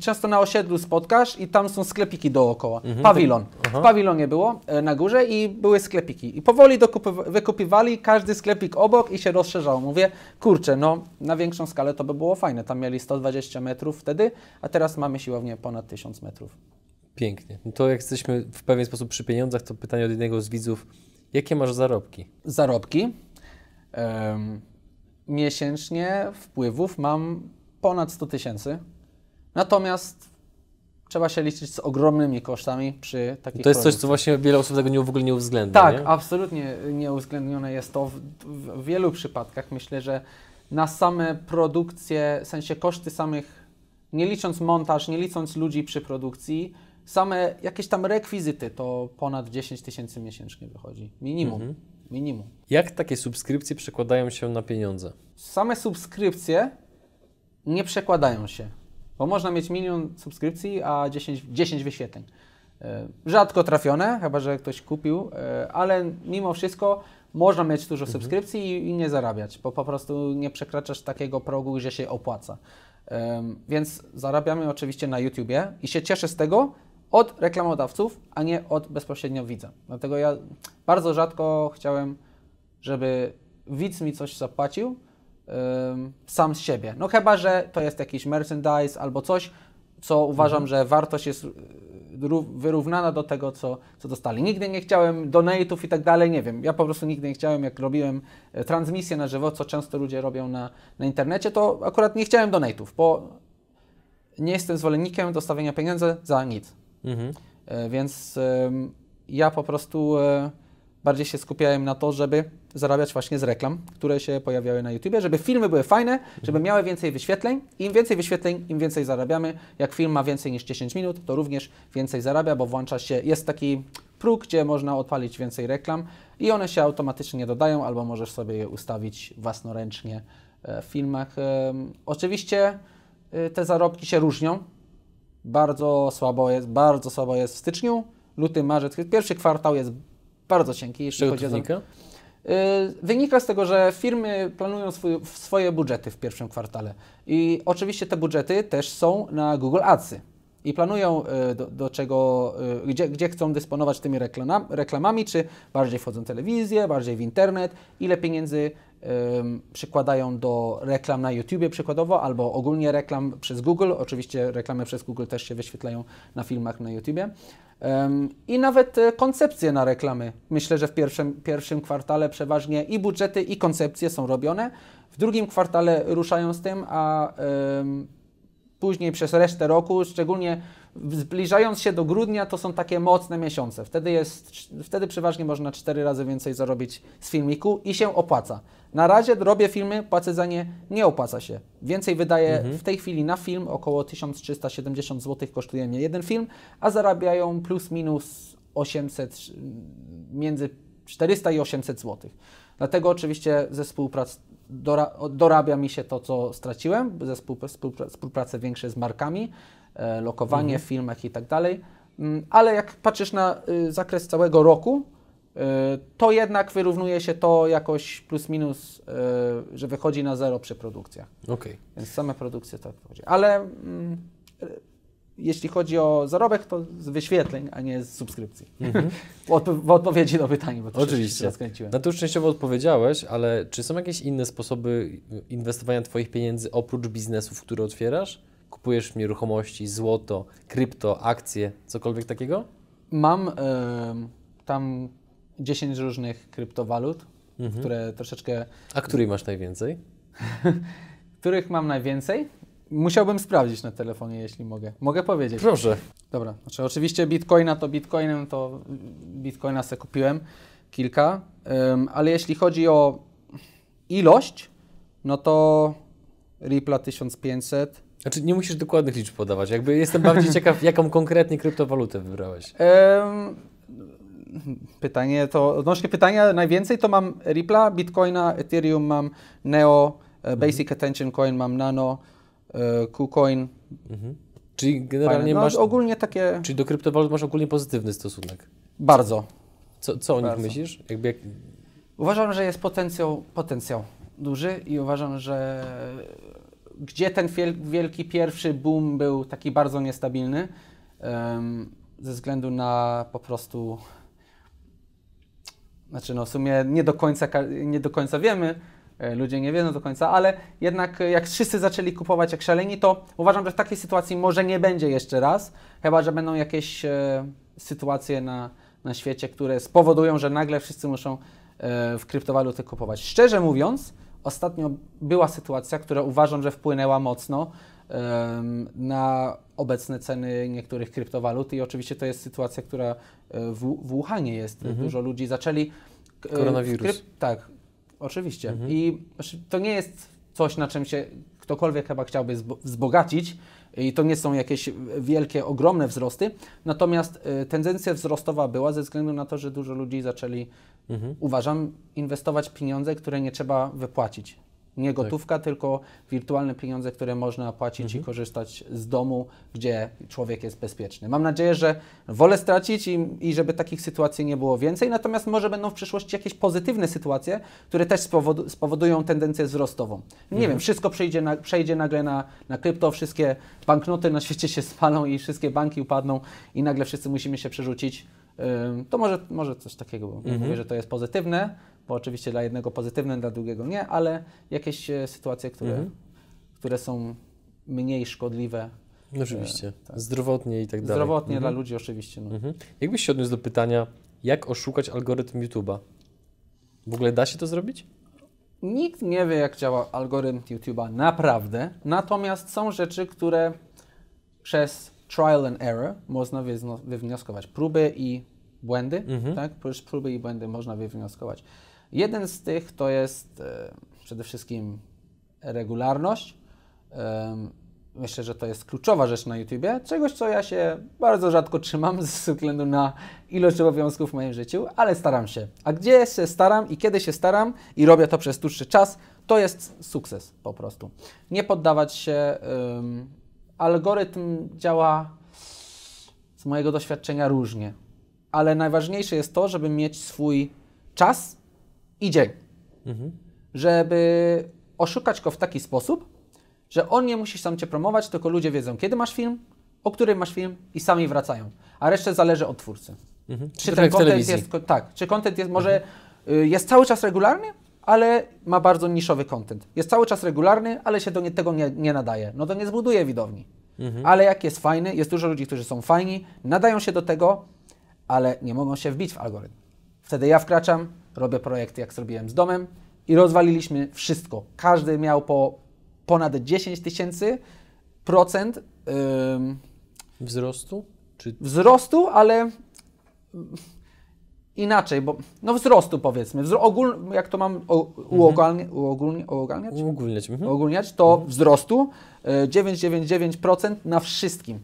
często na osiedlu spotkasz i tam są sklepiki dookoła. Pawilon. W pawilonie było e, na górze i były sklepiki. I powoli dokupy- wykupywali każdy sklepik obok i się rozszerzało. Mówię, kurczę, no na większą skalę to by było fajne. Tam mieli 120 metrów wtedy, a teraz mamy siłownię ponad 1000 metrów. Pięknie. No to jak jesteśmy w pewien sposób przy pieniądzach, to pytanie od jednego z widzów. Jakie masz zarobki? Zarobki. Miesięcznie wpływów mam ponad 100 tysięcy. Natomiast trzeba się liczyć z ogromnymi kosztami przy takich To jest coś, produktach. co właśnie wiele osób tego nie, w ogóle nie uwzględnia. Tak, nie? absolutnie nieuwzględnione jest to w, w wielu przypadkach. Myślę, że na same produkcje, w sensie koszty samych, nie licząc montaż, nie licząc ludzi przy produkcji, same jakieś tam rekwizyty to ponad 10 tysięcy miesięcznie wychodzi. Minimum. Mhm. Minimum. Jak takie subskrypcje przekładają się na pieniądze? Same subskrypcje nie przekładają się, bo można mieć milion subskrypcji, a 10, 10 wyświetleń. E, Rzadko trafione, chyba że ktoś kupił, e, ale mimo wszystko można mieć dużo subskrypcji i, i nie zarabiać, bo po prostu nie przekraczasz takiego progu, że się opłaca. Em, Więc zarabiamy oczywiście na YouTubie i się cieszę z tego od reklamodawców, a nie od bezpośrednio widza. Dlatego ja bardzo rzadko chciałem, żeby widz mi coś zapłacił sam z siebie. No chyba, że to jest jakiś merchandise albo coś, co uważam, że wartość jest y, ró- wyrównana do tego, co, co dostali. Nigdy nie chciałem donate'ów i tak dalej, nie wiem. Ja po prostu nigdy nie chciałem, jak robiłem e, transmisję na żywo, co często ludzie robią na, na internecie, to akurat nie chciałem donate'ów, bo nie jestem zwolennikiem dostawienia pieniędzy za nic. Mhm. E, Więc ja po prostu e, bardziej się skupiałem na to, żeby zarabiać właśnie z reklam, które się pojawiały na YouTube, żeby filmy były fajne, żeby miały więcej wyświetleń. Im więcej wyświetleń, im więcej zarabiamy. Jak film ma więcej niż 10 minut, to również więcej zarabia, bo włącza się, jest taki próg, gdzie można odpalić więcej reklam i one się automatycznie dodają, albo możesz sobie je ustawić własnoręcznie e, w filmach. Oczywiście te zarobki się różnią. Bardzo słabo jest, bardzo słabo jest w styczniu, luty, marzec. Pierwszy kwartał jest bardzo cienki, czego chodzi wynika? Y, Wynika z tego, że firmy planują swój, swoje budżety w pierwszym kwartale. I oczywiście te budżety też są na Google Adsy. I planują y, do, do czego, y, gdzie, gdzie chcą dysponować tymi reklama, reklamami, czy bardziej wchodzą w telewizję, bardziej w internet, ile pieniędzy przykładają do reklam na YouTubie przykładowo, albo ogólnie reklam przez Google. Oczywiście reklamy przez Google też się wyświetlają na filmach na YouTubie. Ym, I nawet e, koncepcje na reklamy. Myślę, że w pierwszym, pierwszym kwartale przeważnie i budżety, i koncepcje są robione. W drugim kwartale ruszają z tym, a później przez resztę roku, szczególnie zbliżając się do grudnia, to są takie mocne miesiące. Wtedy, jest, wtedy przeważnie można cztery razy więcej zarobić z filmiku i się opłaca. Na razie robię filmy, płacę za nie, nie opłaca się. Więcej wydaję w tej chwili na film, około 1370 zł kosztuje mnie jeden film, a zarabiają plus minus 800, między 400 i 800 zł. Dlatego oczywiście ze współprac dora, dorabia mi się to, co straciłem, ze współpra- współpra- współpracę większe z markami, e, lokowanie w filmach i tak dalej. Mm, Ale jak patrzysz na y, zakres całego roku, y, to jednak wyrównuje się to jakoś plus minus, y, że wychodzi na zero przy produkcjach. Okej. Więc same produkcje tak wychodzi. Ale mm, jeśli chodzi o zarobek, to z wyświetleń, a nie z subskrypcji. w, odpo- w odpowiedzi do pytania, bo to się Oczywiście. rozkręciłem. Na to już częściowo odpowiedziałeś, ale czy są jakieś inne sposoby inwestowania Twoich pieniędzy oprócz biznesów, które otwierasz? Kupujesz nieruchomości, złoto, krypto, akcje, cokolwiek takiego? Mam em, tam 10 różnych kryptowalut, Mhm. które troszeczkę, A której masz najwięcej? których mam najwięcej. Musiałbym sprawdzić na telefonie, jeśli mogę. Mogę powiedzieć. Proszę. Dobra, znaczy oczywiście bitcoina to bitcoinem, to bitcoina sobie kupiłem kilka, em, ale jeśli chodzi o ilość, no to Ripple 1500. Znaczy nie musisz dokładnych liczb podawać. Jakby jestem bardziej ciekaw, jaką konkretnie kryptowalutę wybrałeś. Em, pytanie to, odnośnie pytania, najwięcej to mam Ripple'a, Bitcoina, Ethereum mam, Neo, e, Basic Attention Coin mam Nano, e, KuCoin. Mhm. Czyli generalnie no, masz... ogólnie takie Czyli do kryptowalut masz ogólnie pozytywny stosunek. bardzo. Co, co o nich Bardzo. myślisz? Jakby jak... Uważam, że jest potencjał, potencjał duży i uważam, że gdzie ten wiel- wielki pierwszy boom był taki bardzo niestabilny, ze względu na po prostu, znaczy no w sumie nie do końca, nie do końca wiemy, e, ludzie nie wiedzą do końca, ale jednak e, jak wszyscy zaczęli kupować jak szaleni, to uważam, że w takiej sytuacji może nie będzie jeszcze raz, chyba że będą jakieś e, sytuacje na, na świecie, które spowodują, że nagle wszyscy muszą w kryptowaluty kupować. Szczerze mówiąc, ostatnio była sytuacja, która uważam, że wpłynęła mocno na obecne ceny niektórych kryptowalut i oczywiście to jest sytuacja, która e, w, w Wuhanie jest. Dużo ludzi zaczęli... e, Koronawirus. tak, oczywiście. Mhm. I znaczy, to nie jest coś, na czym się ktokolwiek chyba chciałby zbo- wzbogacić, I to nie są jakieś wielkie, ogromne wzrosty, natomiast y, tendencja wzrostowa była ze względu na to, że dużo ludzi zaczęli, uważam, inwestować pieniądze, które nie trzeba wypłacić. Nie gotówka, tylko wirtualne pieniądze, które można płacić i korzystać z domu, gdzie człowiek jest bezpieczny. Mam nadzieję, że wolę stracić i, i żeby takich sytuacji nie było więcej, natomiast może będą w przyszłości jakieś pozytywne sytuacje, które też spowodu, spowodują tendencję wzrostową. Nie wiem, wszystko przejdzie, na, przejdzie nagle na, na krypto, wszystkie banknoty na świecie się spalą i wszystkie banki upadną i nagle wszyscy musimy się przerzucić. To może, może coś takiego, bo mówię, że to jest pozytywne, bo oczywiście dla jednego pozytywne, dla drugiego nie, ale jakieś e, sytuacje, które, które są mniej szkodliwe No oczywiście. Zdrowotnie i tak dalej. zdrowotnie dla ludzi oczywiście. No. Mhm. Jakbyś się odniósł do pytania, jak oszukać algorytm YouTube'a? W ogóle da się to zrobić? Nikt nie wie, jak działa algorytm YouTube'a naprawdę, natomiast są rzeczy, które przez trial and error można wywnioskować. Próby i błędy, tak? Przez próby i błędy można wywnioskować. Jeden z tych to jest e, przede wszystkim regularność. Em, Myślę, że to jest kluczowa rzecz na YouTubie, czegoś, co ja się bardzo rzadko trzymam ze względu na ilość obowiązków w moim życiu, ale staram się. A gdzie się staram i kiedy się staram i robię to przez dłuższy czas, to jest sukces po prostu. Nie poddawać się. Algorytm działa z mojego doświadczenia różnie, ale najważniejsze jest to, żeby mieć swój czas i dzień. Żeby oszukać go w taki sposób, że on nie musi sam Cię promować, tylko ludzie wiedzą, kiedy masz film, o którym masz film i sami wracają. A resztę zależy od twórcy. Mhm. Czy trochę ten jak w content jest, tak, czy content jest, może y, jest cały czas regularny, ale ma bardzo niszowy content. Jest cały czas regularny, ale się do tego nie, nie nadaje. No to nie zbuduje widowni. Ale jak jest fajny, jest dużo ludzi, którzy są fajni, nadają się do tego, ale nie mogą się wbić w algorytm. Wtedy ja wkraczam, robię projekty, jak zrobiłem z domem i rozwaliliśmy wszystko. Każdy miał po ponad 10 tysięcy procent Wzrostu? Czy... wzrostu, ale inaczej, bo no wzrostu powiedzmy. Wzro, ogól, jak to mam o, uogólnie, uogólnie, uogólniać? Uogólniać. Mhm. Ogólniać, to wzrostu y, 9,99% na wszystkim.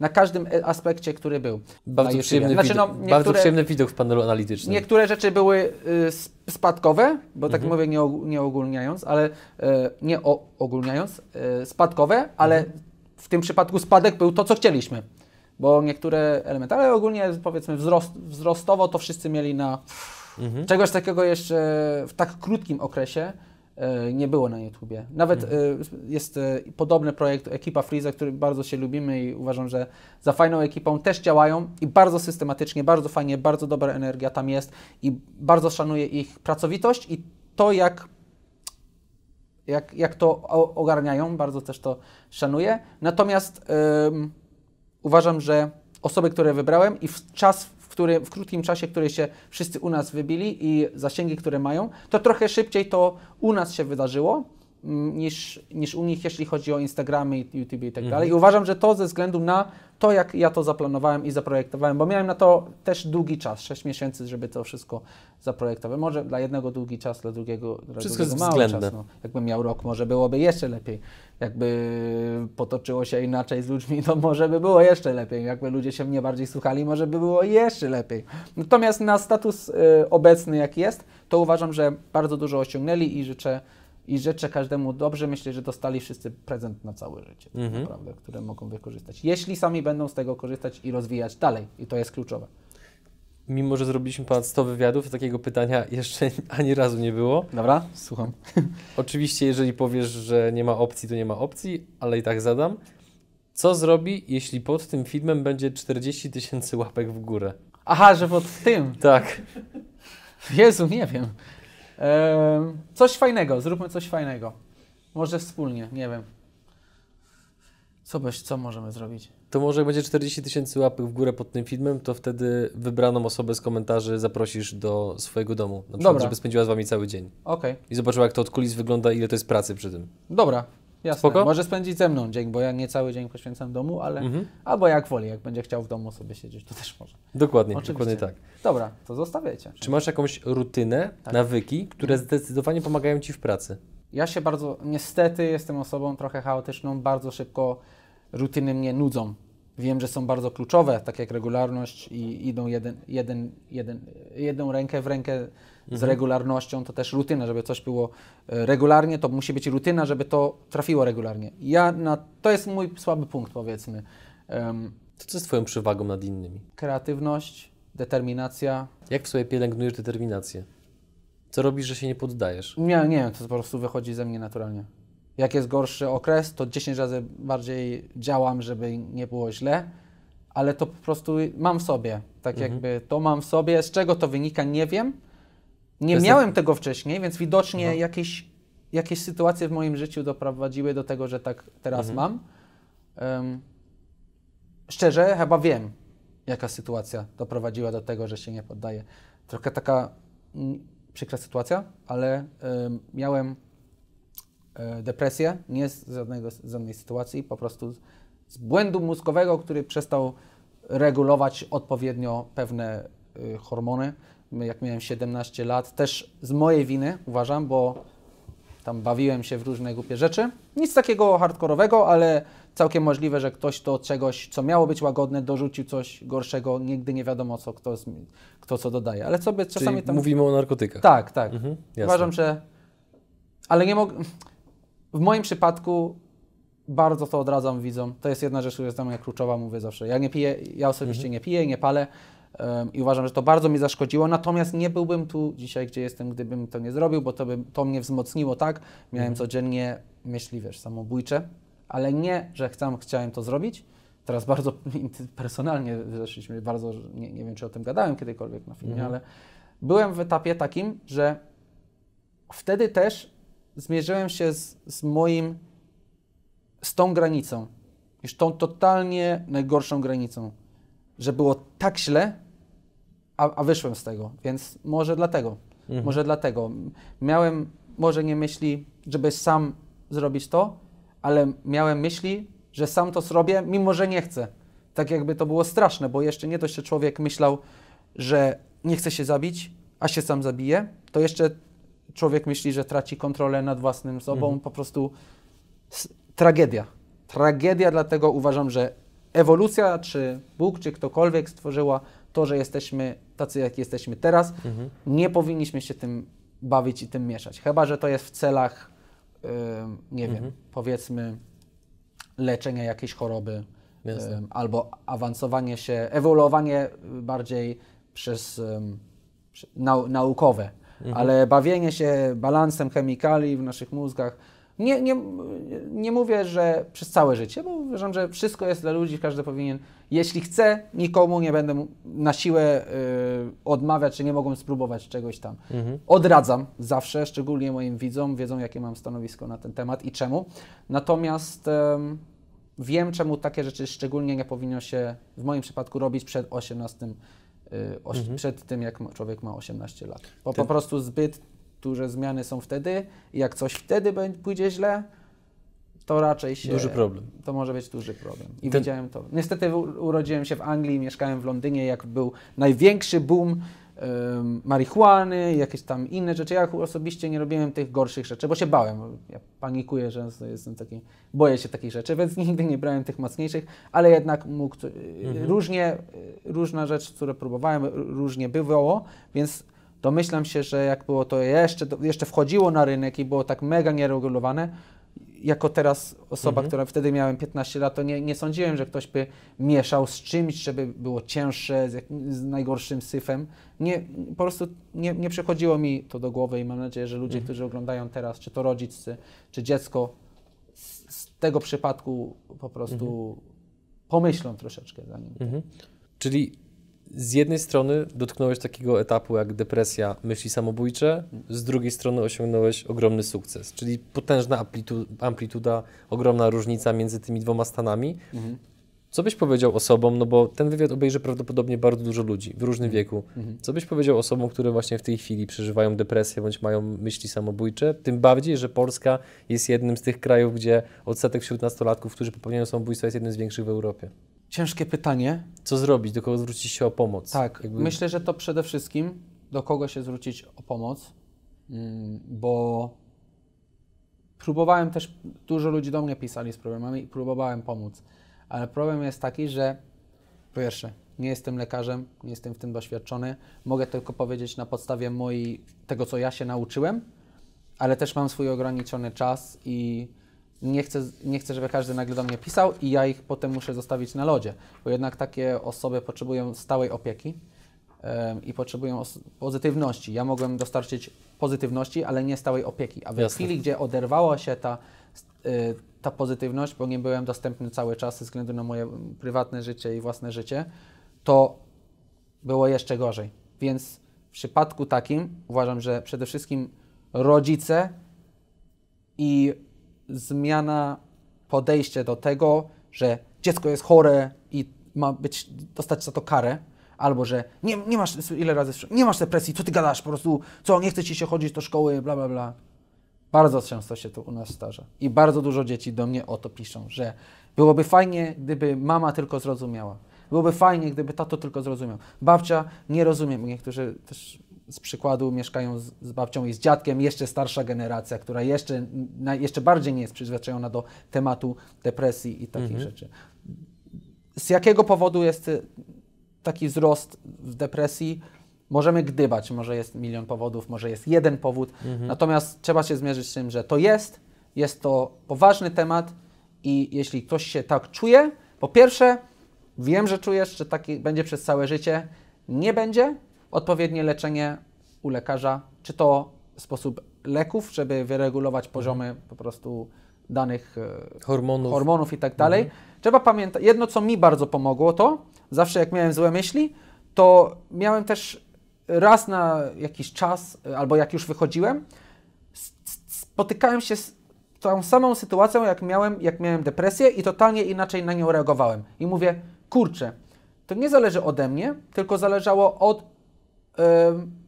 Na każdym e- aspekcie, który był. Bardzo, przyjemny Znaczy, widok, no, bardzo niektóre- przyjemny widok w panelu analitycznym. Niektóre rzeczy były y, spadkowe, bo Mhm. tak mówię nie, og- nie ogólniając, ale y, nie o, ogólniając, y, spadkowe, ale Mhm. w tym przypadku spadek był to, co chcieliśmy. Bo niektóre elementy, ale ogólnie powiedzmy wzrost, wzrostowo to wszyscy mieli na Mhm. czegoś takiego jeszcze w tak krótkim okresie y, nie było na YouTubie. Nawet Mhm. y, jest y, podobny projekt Ekipa Freeza, który bardzo się lubimy i uważam, że za fajną ekipą też działają i bardzo systematycznie, bardzo fajnie, bardzo dobra energia tam jest i bardzo szanuję ich pracowitość i to, jak, jak, jak to ogarniają, bardzo też to szanuję. Natomiast ym, uważam, że osoby, które wybrałem i w czas, w, który, w krótkim czasie, który się wszyscy u nas wybili i zasięgi, które mają, to trochę szybciej to u nas się wydarzyło niż, niż u nich, jeśli chodzi o Instagramy, i YouTube i tak dalej. I uważam, że to ze względu na to, jak ja to zaplanowałem i zaprojektowałem, bo miałem na to też długi czas, 6 miesięcy, żeby to wszystko zaprojektować. Może dla jednego długi czas, dla drugiego, dla Wszystko drugiego mały względne. czas. No. Jakbym miał rok, może byłoby jeszcze lepiej. Jakby potoczyło się inaczej z ludźmi, to może by było jeszcze lepiej. Jakby ludzie się mnie bardziej słuchali, może by było jeszcze lepiej. Natomiast na status y, obecny, jaki jest, to uważam, że bardzo dużo osiągnęli i życzę, i życzę każdemu dobrze. Myślę, że dostali wszyscy prezent na całe życie, tak Mhm. naprawdę, które mogą wykorzystać. Jeśli sami będą z tego korzystać i rozwijać dalej. I to jest kluczowe. Mimo, że zrobiliśmy ponad 100 wywiadów, takiego pytania jeszcze ani razu nie było. Dobra? Słucham. Oczywiście, jeżeli powiesz, że nie ma opcji, to nie ma opcji, ale i tak zadam. Co zrobi, jeśli pod tym filmem będzie 40 tysięcy łapek w górę? Aha, że pod tym. Tak. Jezu, nie wiem. Coś fajnego, zróbmy coś fajnego. Może wspólnie, nie wiem. Co, byś, co możemy zrobić? To może jak będzie 40 tysięcy łapek w górę pod tym filmem, to wtedy wybraną osobę z komentarzy zaprosisz do swojego domu, na przykład, Dobra. żeby spędziła z Wami cały dzień. Okej, I zobaczyła, jak to od kulis wygląda ile to jest pracy przy tym. dobra, jasne. Spoko? Może spędzić ze mną dzień, bo ja nie cały dzień poświęcam domu, ale Mhm. albo jak woli, jak będzie chciał w domu sobie siedzieć, to też może. Dokładnie, Oczywiście. dokładnie tak. Dobra, to zostawiajcie. Czy masz jakąś rutynę, Tak. nawyki, które zdecydowanie pomagają Ci w pracy? Ja się bardzo, niestety jestem osobą trochę chaotyczną, bardzo szybko rutyny mnie nudzą. Wiem, że są bardzo kluczowe, tak jak regularność i idą jeden, jeden, jeden, jedną rękę w rękę z regularnością, to też rutyna, żeby coś było e, regularnie, to musi być rutyna, żeby to trafiło regularnie. Ja na, to jest mój słaby punkt, powiedzmy. Em, To co jest Twoją przewagą nad innymi? kreatywność, determinacja. Jak w sobie pielęgnujesz determinację? Co robisz, że się nie poddajesz? Nie, nie wiem, to po prostu wychodzi ze mnie naturalnie. Jak jest gorszy okres, to 10 razy bardziej działam, żeby nie było źle, ale to po prostu mam w sobie. Tak jakby to mam w sobie. Z czego to wynika, nie wiem. Nie miałem tego wcześniej, więc widocznie jakieś, jakieś sytuacje w moim życiu doprowadziły do tego, że tak teraz mam. Em, szczerze, chyba wiem, jaka sytuacja doprowadziła do tego, że się nie poddaję. Trochę taka mm, przykra sytuacja, ale em, miałem e, depresję, nie z, żadnego, z żadnej sytuacji, po prostu z, z błędu mózgowego, który przestał regulować odpowiednio pewne y, hormony. Jak miałem 17 lat, też z mojej winy uważam, bo tam bawiłem się w różne głupie rzeczy. Nic takiego hardkorowego, ale całkiem możliwe, że ktoś do czegoś, co miało być łagodne, dorzucił coś gorszego. Nigdy nie wiadomo, co kto, kto co dodaje. Ale sobie Czyli czasami tam... mówimy o narkotykach. Tak, tak. Mhm. Uważam, że. Ale nie mogę. W moim przypadku bardzo to odradzam widzom. To jest jedna rzecz, która jest dla mnie kluczowa, mówię zawsze. Ja nie piję, ja osobiście nie piję, nie palę i uważam, że to bardzo mi zaszkodziło. Natomiast nie byłbym tu dzisiaj, gdzie jestem, gdybym to nie zrobił, bo to, by, to mnie wzmocniło, tak? Miałem codziennie myśli, wiesz, samobójcze, ale nie, że chcę, chciałem to zrobić. Teraz bardzo personalnie zeszliśmy, bardzo, nie, nie wiem, czy o tym gadałem kiedykolwiek na filmie, ale byłem w etapie takim, że wtedy też zmierzyłem się z, z moim, z tą granicą, już tą totalnie najgorszą granicą, że było tak źle, a, a wyszłem z tego, więc może dlatego, może dlatego. Miałem może nie myśli, żeby sam zrobić to, ale miałem myśli, że sam to zrobię, mimo że nie chcę. Tak jakby to było straszne, bo jeszcze nie dość, że człowiek myślał, że nie chce się zabić, a się sam zabije, to jeszcze człowiek myśli, że traci kontrolę nad własnym sobą. Po prostu tragedia. Tragedia, dlatego uważam, że ewolucja, czy Bóg, czy ktokolwiek stworzyła to, że jesteśmy tacy, jak jesteśmy teraz, nie powinniśmy się tym bawić i tym mieszać. Chyba, że to jest w celach, ym, nie wiem, powiedzmy leczenia jakiejś choroby, ym, albo awansowanie się, ewoluowanie bardziej przez nau, naukowe, ale bawienie się balansem chemikali w naszych mózgach. Nie, nie, nie mówię, że przez całe życie, bo uważam, że wszystko jest dla ludzi, każdy powinien, jeśli chce, nikomu nie będę na siłę y, odmawiać, czy nie mogą spróbować czegoś tam. Odradzam zawsze, szczególnie moim widzom, wiedzą jakie mam stanowisko na ten temat i czemu. Natomiast em, wiem, czemu takie rzeczy szczególnie nie powinno się w moim przypadku robić przed 18, y, oś, przed tym, jak człowiek ma 18 lat. Bo po prostu zbyt duże zmiany są wtedy i jak coś wtedy pójdzie źle, to raczej się... Duży problem. To może być duży problem. I Ten- widziałem to. Niestety urodziłem się w Anglii, mieszkałem w Londynie, jak był największy boom marihuany, jakieś tam inne rzeczy. Ja osobiście nie robiłem tych gorszych rzeczy, bo się bałem. Ja panikuję, że jestem taki, boję się takich rzeczy, więc nigdy nie brałem tych mocniejszych, ale jednak mógł, y, różnie, y, różna rzecz, które próbowałem, różnie bywało, więc domyślam się, że jak było to jeszcze, jeszcze wchodziło na rynek i było tak mega nieregulowane, jako teraz osoba, która wtedy miałem 15 lat, to nie, nie sądziłem, że ktoś by mieszał z czymś, żeby było cięższe, z, jak, z najgorszym syfem. Nie, po prostu nie, nie przychodziło mi to do głowy i mam nadzieję, że ludzie, którzy oglądają teraz, czy to rodzice, czy dziecko, z, z tego przypadku po prostu pomyślą troszeczkę zanim. Mhm. Czyli z jednej strony dotknąłeś takiego etapu jak depresja, myśli samobójcze, z drugiej strony osiągnąłeś ogromny sukces, czyli potężna amplitu- amplituda, ogromna różnica między tymi dwoma stanami. Co byś powiedział osobom, no bo ten wywiad obejrzy prawdopodobnie bardzo dużo ludzi w różnym wieku. Co byś powiedział osobom, które właśnie w tej chwili przeżywają depresję bądź mają myśli samobójcze? Tym bardziej, że Polska jest jednym z tych krajów, gdzie odsetek wśród nastolatków, którzy popełniają samobójstwo jest jednym z większych w Europie. Ciężkie pytanie. Co zrobić? Do kogo zwrócić się o pomoc? Tak, Jakby- myślę, że to przede wszystkim do kogo się zwrócić o pomoc, mm, bo próbowałem też, dużo ludzi do mnie pisali z problemami i próbowałem pomóc. Ale problem jest taki, że po pierwsze, nie jestem lekarzem, nie jestem w tym doświadczony. Mogę tylko powiedzieć na podstawie mojej, tego, co ja się nauczyłem, ale też mam swój ograniczony czas i nie chcę, nie chcę, żeby każdy nagle do mnie pisał i ja ich potem muszę zostawić na lodzie, bo jednak takie osoby potrzebują stałej opieki i potrzebują pozytywności. Ja mogłem dostarczyć pozytywności, ale nie stałej opieki. A w Jasne. chwili, gdzie oderwała się ta, y, ta pozytywność, bo nie byłem dostępny cały czas ze względu na moje mm, prywatne życie i własne życie, to było jeszcze gorzej. Więc w przypadku takim uważam, że przede wszystkim rodzice i zmiana podejścia do tego, że dziecko jest chore i ma być, dostać za to karę, albo że nie, nie masz, ile razy, nie masz depresji, co ty gadasz, po prostu, co, nie chce ci się chodzić do szkoły, bla, bla, bla. Bardzo często się to u nas zdarza. I bardzo dużo dzieci do mnie o to piszą, że byłoby fajnie, gdyby mama tylko zrozumiała. Byłoby fajnie, gdyby tato tylko zrozumiał. Babcia nie rozumie, niektórzy też z przykładu mieszkają z, z babcią i z dziadkiem, jeszcze starsza generacja, która jeszcze, na, jeszcze bardziej nie jest przyzwyczajona do tematu depresji i takich rzeczy. Z jakiego powodu jest y, taki wzrost w depresji? Możemy gdybać, może jest milion powodów, może jest jeden powód, natomiast trzeba się zmierzyć z tym, że to jest, jest to poważny temat i jeśli ktoś się tak czuje, po pierwsze, wiem, że czujesz, że taki będzie przez całe życie, nie będzie, odpowiednie leczenie u lekarza, czy to sposób leków, żeby wyregulować poziomy po prostu danych e, Hormonów. hormonów i tak dalej. Trzeba pamiętać, jedno co mi bardzo pomogło to, zawsze jak miałem złe myśli, to miałem też raz na jakiś czas, y, albo jak już wychodziłem, spotykałem się z tą samą sytuacją, jak miałem, jak miałem depresję i totalnie inaczej na nią reagowałem. I mówię, kurczę, to nie zależy ode mnie, tylko zależało od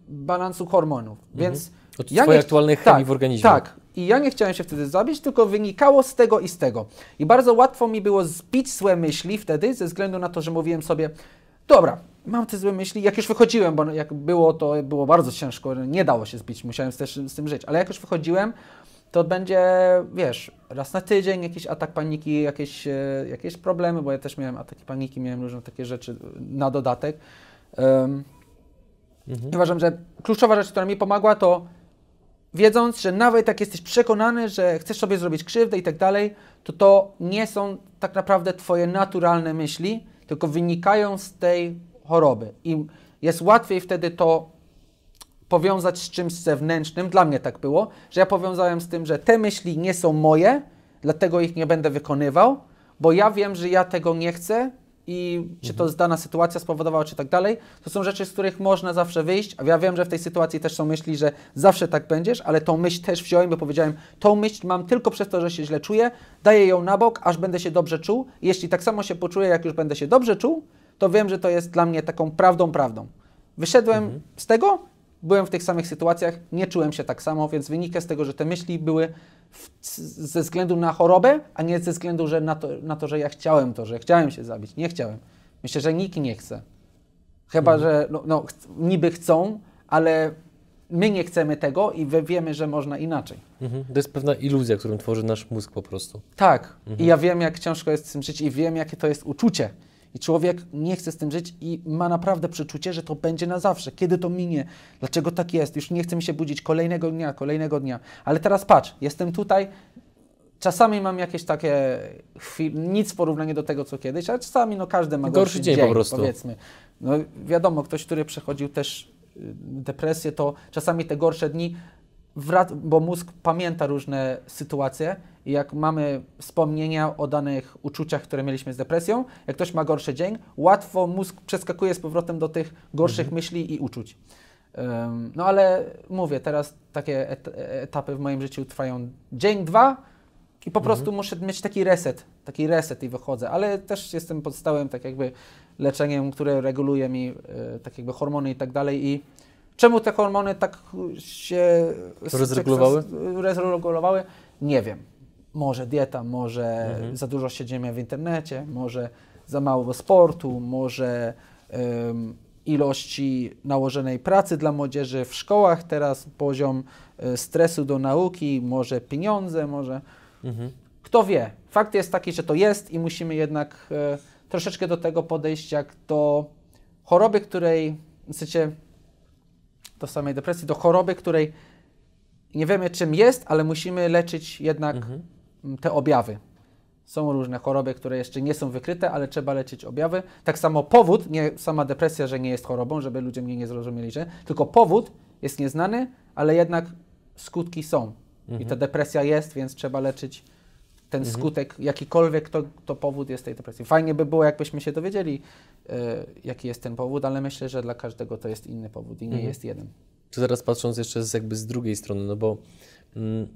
balansu hormonów. Więc Od ja twojej nie aktualnej chemii w organizmie. Tak. I ja nie chciałem się wtedy zabić, tylko wynikało z tego i z tego. I bardzo łatwo mi było zbić złe myśli wtedy, ze względu na to, że mówiłem sobie, dobra, mam te złe myśli. Jak już wychodziłem, bo jak było, to było bardzo ciężko, nie dało się zbić, musiałem też z tym żyć. Ale jak już wychodziłem, to będzie, wiesz, raz na tydzień jakiś atak paniki, jakieś, e, jakieś problemy, bo ja też miałem ataki paniki, miałem różne takie rzeczy na dodatek. Em, i uważam, że kluczowa rzecz, która mi pomogła, to wiedząc, że nawet jak jesteś przekonany, że chcesz sobie zrobić krzywdę i tak dalej, to to nie są tak naprawdę twoje naturalne myśli, tylko wynikają z tej choroby. I jest łatwiej wtedy to powiązać z czymś zewnętrznym. Dla mnie tak było, że ja powiązałem z tym, że te myśli nie są moje, dlatego ich nie będę wykonywał, bo ja wiem, że ja tego nie chcę i czy to dana sytuacja spowodowała, czy tak dalej. To są rzeczy, z których można zawsze wyjść, ja wiem, że w tej sytuacji też są myśli, że zawsze tak będziesz, ale tą myśl też wziąłem, bo powiedziałem, tą myśl mam tylko przez to, że się źle czuję, daję ją na bok, aż będę się dobrze czuł. Jeśli tak samo się poczuję, jak już będę się dobrze czuł, to wiem, że to jest dla mnie taką prawdą, prawdą. Wyszedłem z tego, byłem w tych samych sytuacjach, nie czułem się tak samo, więc wynika z tego, że te myśli były w, ze względu na chorobę, a nie ze względu że na, to, na to, że ja chciałem to, że chciałem się zabić. Nie chciałem. Myślę, że nikt nie chce. Chyba, że no, no, niby chcą, ale my nie chcemy tego i wiemy, że można inaczej. Mhm. To jest pewna iluzja, którą tworzy nasz mózg po prostu. Tak. I ja wiem, jak ciężko jest z tym żyć i wiem, jakie to jest uczucie. I człowiek nie chce z tym żyć i ma naprawdę przeczucie, że to będzie na zawsze. Kiedy to minie? Dlaczego tak jest? Już nie chce mi się budzić kolejnego dnia, kolejnego dnia. Ale teraz patrz, jestem tutaj. Czasami mam jakieś takie chwile, nic w porównaniu do tego, co kiedyś, ale czasami no każdy ma Gorszy gorszy, dzień po prostu. powiedzmy. No wiadomo, ktoś, który przechodził też y, depresję, to czasami te gorsze dni bo mózg pamięta różne sytuacje i jak mamy wspomnienia o danych uczuciach, które mieliśmy z depresją, jak ktoś ma gorszy dzień, łatwo mózg przeskakuje z powrotem do tych gorszych myśli i uczuć. Ym, no ale mówię, teraz takie et etapy w moim życiu trwają dzień, dwa i po prostu muszę mieć taki reset, taki reset i wychodzę, ale też jestem pod stałym tak jakby leczeniem, które reguluje mi y, tak jakby hormony i tak dalej i czemu te hormony tak się Rozregulowały? rozregulowały? Nie wiem. Może dieta, może Mhm. za dużo siedzimy w internecie, może za mało sportu, może em, ilości nałożonej pracy dla młodzieży w szkołach, teraz poziom e, stresu do nauki, może pieniądze, może Mhm. kto kto wie. Fakt jest taki, że to jest i musimy jednak e, troszeczkę do tego podejść jak do choroby, której, w sensie do samej depresji, do choroby, której nie wiemy czym jest, ale musimy leczyć jednak m, te objawy. Są różne choroby, które jeszcze nie są wykryte, ale trzeba leczyć objawy. Tak samo powód, nie sama depresja, że nie jest chorobą, żeby ludzie mnie nie zrozumieli, że tylko powód jest nieznany, ale jednak skutki są. I ta depresja jest, więc trzeba leczyć ten skutek, jakikolwiek to, to powód jest tej depresji. Fajnie by było, jakbyśmy się dowiedzieli, e, jaki jest ten powód, ale myślę, że dla każdego to jest inny powód i nie jest jeden. To teraz patrząc jeszcze z, jakby z drugiej strony, no bo mm,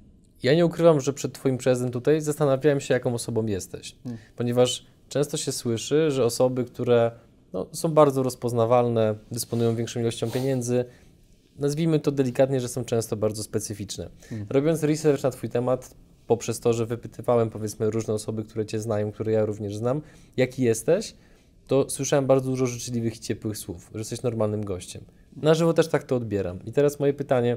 ja nie ukrywam, że przed Twoim przyjazdem tutaj zastanawiałem się, jaką osobą jesteś. Ponieważ często się słyszy, że osoby, które no, są bardzo rozpoznawalne, dysponują większą ilością pieniędzy, nazwijmy to delikatnie, że są często bardzo specyficzne. Robiąc research na Twój temat, poprzez to, że wypytywałem powiedzmy różne osoby, które Cię znają, które ja również znam, jaki jesteś, to słyszałem bardzo dużo życzliwych i ciepłych słów, że jesteś normalnym gościem. Na żywo też tak to odbieram. I teraz moje pytanie,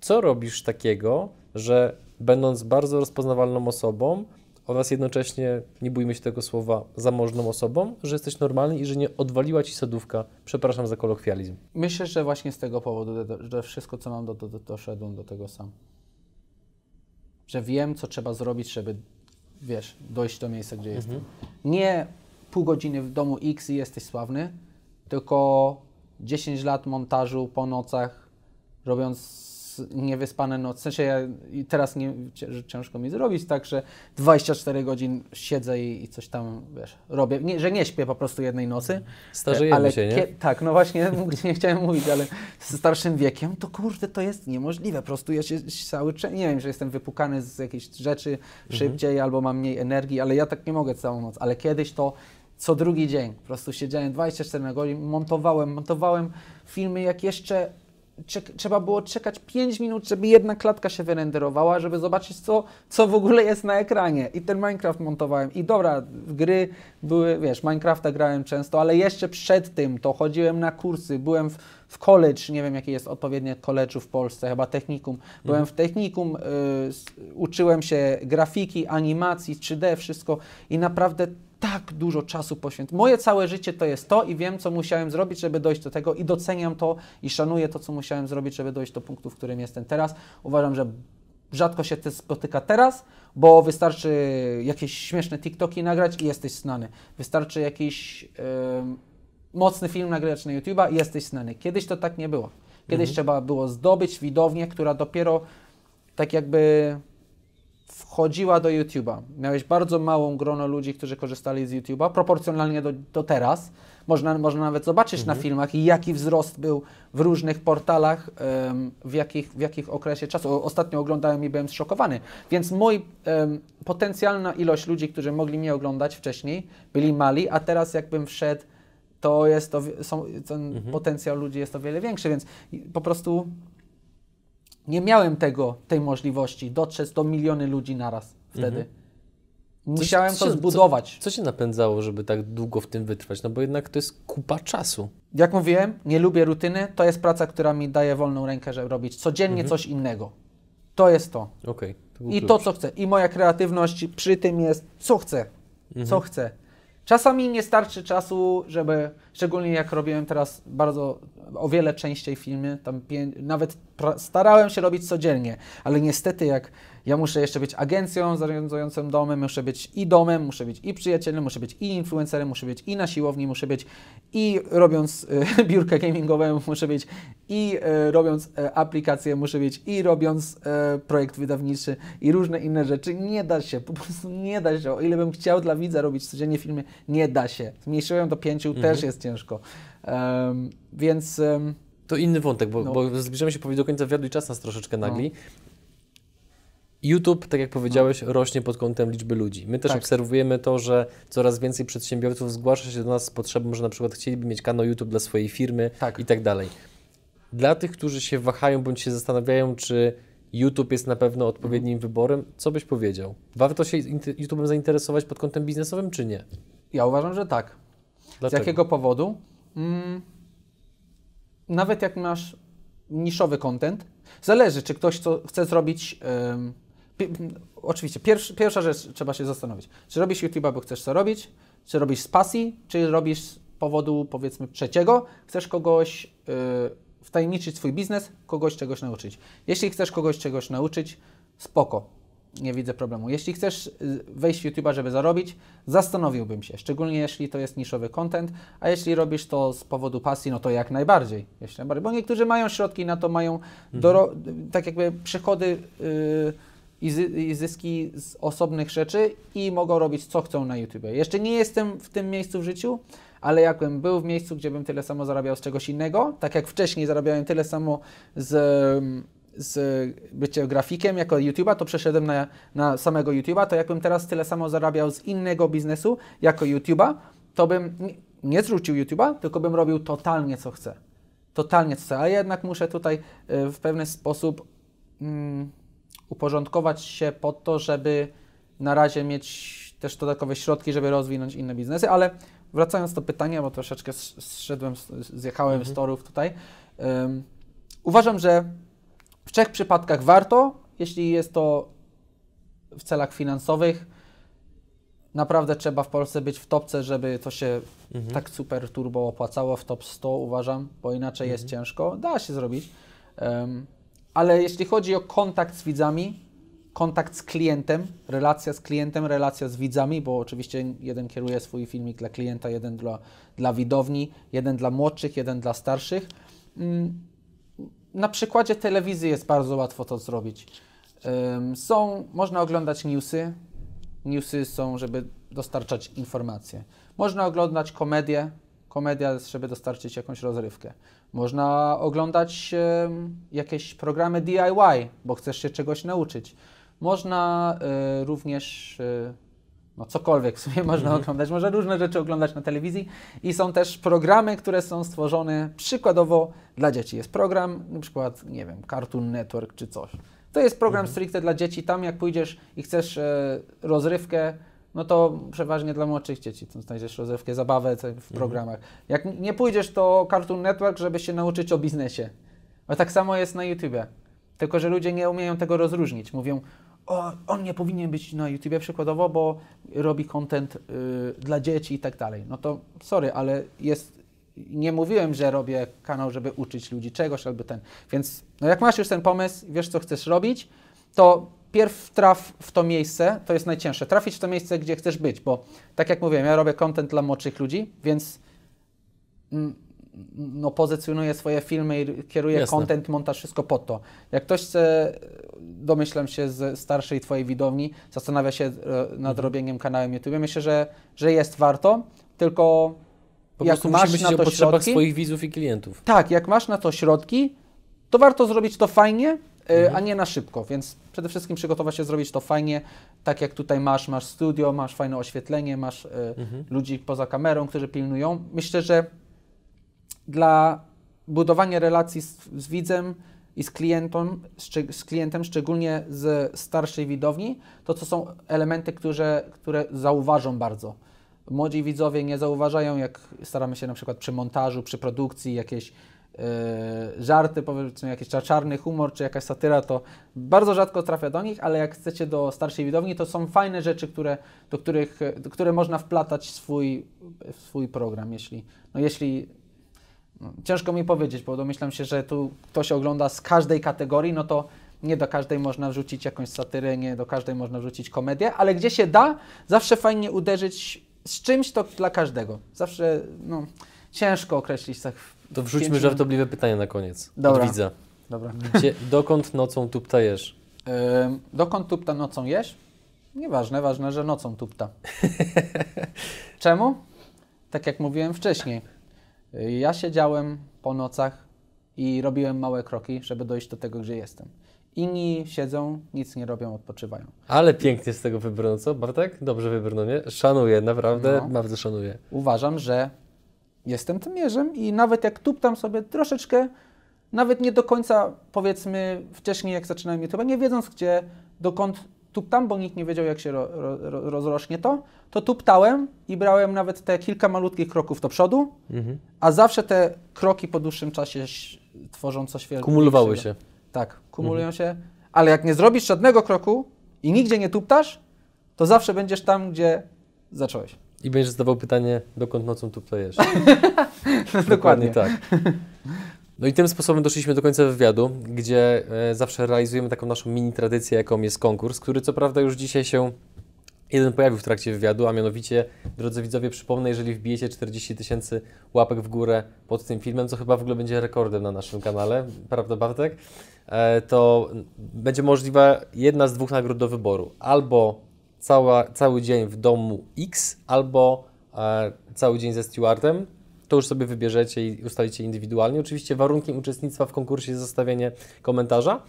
co robisz takiego, że będąc bardzo rozpoznawalną osobą oraz jednocześnie, nie bójmy się tego słowa, zamożną osobą, że jesteś normalny i że nie odwaliła Ci sodówka, przepraszam za kolokwializm. Myślę, że właśnie z tego powodu, że wszystko, co mam, do, do, doszedłem do tego sam. Że wiem, co trzeba zrobić, żeby, wiesz, dojść do miejsca, gdzie jestem. Nie pół godziny w domu X i jesteś sławny, tylko 10 lat montażu po nocach, robiąc niewyspane noce. W sensie ja teraz nie, cię- ciężko mi zrobić tak, że 24 godzin siedzę i, i coś tam, wiesz, robię. Nie, że nie śpię po prostu jednej nocy. Starzejemy ale się, nie? tak, no właśnie, nie chciałem mówić, ale z starszym wiekiem to kurde, to jest niemożliwe. Po prostu ja się cały czas, nie wiem, że jestem wypukany z jakiejś rzeczy szybciej albo mam mniej energii, ale ja tak nie mogę całą noc. Ale kiedyś to co drugi dzień, po prostu siedziałem 24 na godzin, montowałem, montowałem filmy, jak jeszcze trzeba było czekać 5 minut, żeby jedna klatka się wyrenderowała, żeby zobaczyć, co, co w ogóle jest na ekranie. I ten Minecraft montowałem. I dobra, gry były, wiesz, Minecrafta grałem często, ale jeszcze przed tym to chodziłem na kursy, byłem w, w college, nie wiem jakie jest odpowiednie college'u w Polsce, chyba technikum. Byłem w technikum, y, uczyłem się grafiki, animacji, 3D, wszystko i naprawdę tak dużo czasu poświęciłem. Moje całe życie to jest to i wiem, co musiałem zrobić, żeby dojść do tego i doceniam to i szanuję to, co musiałem zrobić, żeby dojść do punktu, w którym jestem teraz. Uważam, że rzadko się to spotyka teraz, bo wystarczy jakieś śmieszne TikToki nagrać i jesteś znany. Wystarczy jakiś em, mocny film nagrać na YouTube'a i jesteś znany. Kiedyś to tak nie było. Kiedyś trzeba było zdobyć widownię, która dopiero tak jakby wchodziła do YouTube'a. Miałeś bardzo małą grono ludzi, którzy korzystali z YouTube'a, proporcjonalnie do, do teraz. Można, można nawet zobaczyć na filmach, jaki wzrost był w różnych portalach, em, w, jakich, w jakich okresie czasu. Ostatnio oglądałem i byłem zszokowany. Więc mój em, potencjalna ilość ludzi, którzy mogli mnie oglądać wcześniej, byli mali, a teraz jakbym wszedł, to jest to, są, ten potencjał ludzi jest o wiele większy, więc po prostu nie miałem tego, tej możliwości dotrzeć do miliony ludzi naraz wtedy. Musiałem co- to co- zbudować. Co Cię napędzało, żeby tak długo w tym wytrwać? No bo jednak to jest kupa czasu. Jak mówiłem, nie lubię rutyny. To jest praca, która mi daje wolną rękę, żeby robić codziennie coś innego. To jest to. Okej. to I klucz. to, co chcę. I moja kreatywność przy tym jest, co chcę. Co chcę. Czasami nie starczy czasu, żeby, szczególnie jak robiłem teraz bardzo, o wiele częściej filmy, tam pię, nawet pra, starałem się robić codziennie, ale niestety jak ja muszę jeszcze być agencją zarządzającą domem, muszę być i domem, muszę być i przyjacielem, muszę być i influencerem, muszę być i na siłowni, muszę być i robiąc y, biurkę gamingową, muszę być i y, robiąc y, aplikację, muszę być i robiąc projekt wydawniczy i różne inne rzeczy. Nie da się, po prostu nie da się. O ile bym chciał dla widza robić codziennie filmy, nie da się. Zmniejszyłem do pięciu, też jest ciężko. Em, więc em, To inny wątek, bo, No. bo zbliżamy się powoli do końca wywiadu i czas nas troszeczkę nagli. YouTube, tak jak powiedziałeś, rośnie pod kątem liczby ludzi. My też Tak. obserwujemy to, że coraz więcej przedsiębiorców zgłasza się do nas z potrzebą, że na przykład chcieliby mieć kanał YouTube dla swojej firmy Tak. i tak dalej. Dla tych, którzy się wahają bądź się zastanawiają, czy YouTube jest na pewno odpowiednim wyborem, co byś powiedział? Warto się YouTube'em zainteresować pod kątem biznesowym, czy nie? ja uważam, że tak. Dlaczego? Z jakiego powodu? Mm, nawet jak masz niszowy content, zależy, czy ktoś co, chce zrobić oczywiście, pierwsz, pierwsza rzecz trzeba się zastanowić. Czy robisz YouTube'a, bo chcesz co robić? Czy robisz z pasji? Czy robisz z powodu, powiedzmy, trzeciego? Chcesz kogoś yy, wtajemniczyć swój biznes, kogoś czegoś nauczyć. Jeśli chcesz kogoś czegoś nauczyć, spoko. Nie widzę problemu. Jeśli chcesz y, wejść w YouTube'a, żeby zarobić, zastanowiłbym się, szczególnie jeśli to jest niszowy content, a jeśli robisz to z powodu pasji, no to jak najbardziej. Jeśli najbardziej. Bo niektórzy mają środki na to, mają doro- tak jakby przychody y, i, zy- i zyski z osobnych rzeczy i mogą robić co chcą na YouTube. Jeszcze nie jestem w tym miejscu w życiu, ale jakbym był w miejscu, gdzie bym tyle samo zarabiał z czegoś innego, tak jak wcześniej zarabiałem tyle samo z, z bycia grafikiem jako YouTube'a, to przeszedłem na, na samego YouTube'a, to jakbym teraz tyle samo zarabiał z innego biznesu jako YouTube'a, to bym nie, nie zrzucił YouTube'a, tylko bym robił totalnie co chcę. Totalnie co chcę, ale jednak muszę tutaj y, w pewien sposób mm, uporządkować się po to, żeby na razie mieć też dodatkowe środki, żeby rozwinąć inne biznesy, ale wracając do pytania, bo troszeczkę sz- zszedłem, zjechałem z torów tutaj. Ym, uważam, że w trzech przypadkach warto, jeśli jest to w celach finansowych. Naprawdę trzeba w Polsce być w topce, żeby to się Mhm. tak super turbo opłacało w top 100, uważam, bo inaczej jest ciężko. Da się zrobić. Em, ale jeśli chodzi o kontakt z widzami, kontakt z klientem, relacja z klientem, relacja z widzami, bo oczywiście jeden kieruje swój filmik dla klienta, jeden dla, dla widowni, jeden dla młodszych, jeden dla starszych. Mm, Na przykładzie telewizji jest bardzo łatwo to zrobić. Są, można oglądać newsy. Newsy są, żeby dostarczać informacje. Można oglądać komedię. Komedia, jest, żeby dostarczyć jakąś rozrywkę. Można oglądać jakieś programy DIY, bo chcesz się czegoś nauczyć. Można y, również y, no cokolwiek w sumie można oglądać, można różne rzeczy oglądać na telewizji i są też programy, które są stworzone przykładowo dla dzieci. Jest program, na przykład, nie wiem, Cartoon Network czy coś. To jest program stricte dla dzieci. Tam jak pójdziesz i chcesz e, rozrywkę, no to przeważnie dla młodszych dzieci. Tam znajdziesz rozrywkę, zabawę w programach. Jak nie pójdziesz, to Cartoon Network, żeby się nauczyć o biznesie. A tak samo jest na YouTubie. Tylko, że ludzie nie umieją tego rozróżnić. Mówią, o, on nie powinien być na YouTubie przykładowo, bo robi content y, dla dzieci i tak dalej. No to sorry, ale jest. Nie mówiłem, że robię kanał, żeby uczyć ludzi czegoś albo ten. Więc no jak masz już ten pomysł, wiesz co chcesz robić, to pierw traf w to miejsce, to jest najcięższe. Trafić w to miejsce, gdzie chcesz być, bo tak jak mówiłem, ja robię content dla młodszych ludzi, więc mm, no, pozycjonuję swoje filmy i kieruję Jasne. content, montaż, wszystko pod to. Jak ktoś chce, domyślam się, z starszej Twojej widowni, zastanawia się e, nad Mhm. robieniem kanałem YouTube, myślę, że, że jest warto, tylko Po jak masz na o to potrzebach środki, swoich widzów i klientów. tak, jak masz na to środki, to warto zrobić to fajnie, e, Mhm. a nie na szybko, więc przede wszystkim przygotować się zrobić to fajnie, tak jak tutaj masz, masz studio, masz fajne oświetlenie, masz e, Mhm. ludzi poza kamerą, którzy pilnują. Myślę, że dla budowania relacji z, z widzem i z klientem, szcze- z klientem, szczególnie z starszej widowni, to to są elementy, które, które zauważą bardzo. Młodzi widzowie nie zauważają, jak staramy się na przykład przy montażu, przy produkcji jakieś żarty, powiedzmy jakiś cza- czarny humor czy jakaś satyra, to bardzo rzadko trafia do nich, ale jak chcecie do starszej widowni, to są fajne rzeczy, które, do których, do które można wplatać swój, swój program, jeśli, no jeśli no, ciężko mi powiedzieć, bo domyślam się, że tu ktoś ogląda z każdej kategorii, no to nie do każdej można wrzucić jakąś satyrę, nie do każdej można wrzucić komedię, ale gdzie się da, zawsze fajnie uderzyć z czymś to dla każdego. Zawsze, no, ciężko określić tak. To wrzućmy pięciu- żartobliwe pytanie na koniec. Dobra. Od widza. Dobra. Gdzie, dokąd nocą tuptajesz? Ym, dokąd tupta nocą jesz? Nieważne, ważne, że nocą tupta. Czemu? Tak jak mówiłem wcześniej. Ja siedziałem po nocach i robiłem małe kroki, żeby dojść do tego, gdzie jestem. Inni siedzą, nic nie robią, odpoczywają. Ale pięknie z tego wybrano, co Bartek? Dobrze wybrano, nie? Szanuję, naprawdę, No. bardzo szanuję. Uważam, że jestem tym mierzem i nawet jak tuptam sobie troszeczkę, nawet nie do końca, powiedzmy, wcześniej jak zaczynałem YouTube, nie wiedząc gdzie, dokąd tuptam, bo nikt nie wiedział jak się ro, ro, ro- rozrośnie to, to tuptałem i brałem nawet te kilka malutkich kroków do przodu, Mhm. a zawsze te kroki po dłuższym czasie tworzą coś wielkiego. Kumulowały się. Tak, kumulują się, ale jak nie zrobisz żadnego kroku, i nigdzie nie tuptasz, to zawsze będziesz tam, gdzie zacząłeś. I będziesz zadawał pytanie, dokąd nocą tu ptojesz. Dokładnie. tak. No i tym sposobem doszliśmy do końca wywiadu, gdzie e, zawsze realizujemy taką naszą mini tradycję, jaką jest konkurs, który co prawda już dzisiaj się jeden pojawił w trakcie wywiadu, a mianowicie, drodzy widzowie, przypomnę, jeżeli wbijecie 40 tysięcy łapek w górę pod tym filmem, co chyba w ogóle będzie rekordem na naszym kanale, prawda Bartek? E, to będzie możliwa jedna z dwóch nagród do wyboru. Albo cała, cały dzień w domu X, albo e, cały dzień ze stewardem. To już sobie wybierzecie i ustalicie indywidualnie. Oczywiście warunkiem uczestnictwa w konkursie jest zostawienie komentarza.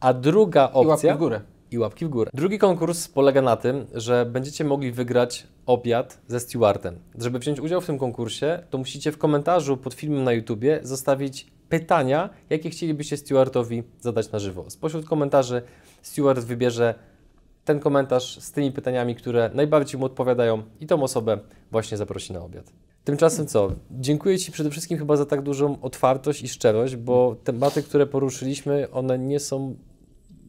A druga I łapki opcja w górę. i łapki w górę. Drugi konkurs polega na tym, że będziecie mogli wygrać obiad ze stewardem. Żeby wziąć udział w tym konkursie, to musicie w komentarzu pod filmem na YouTubie zostawić pytania, jakie chcielibyście stewardowi zadać na żywo. Spośród komentarzy steward wybierze ten komentarz z tymi pytaniami, które najbardziej mu odpowiadają i tą osobę właśnie zaprosi na obiad. Tymczasem co? Dziękuję Ci przede wszystkim chyba za tak dużą otwartość i szczerość, bo tematy, które poruszyliśmy, one nie są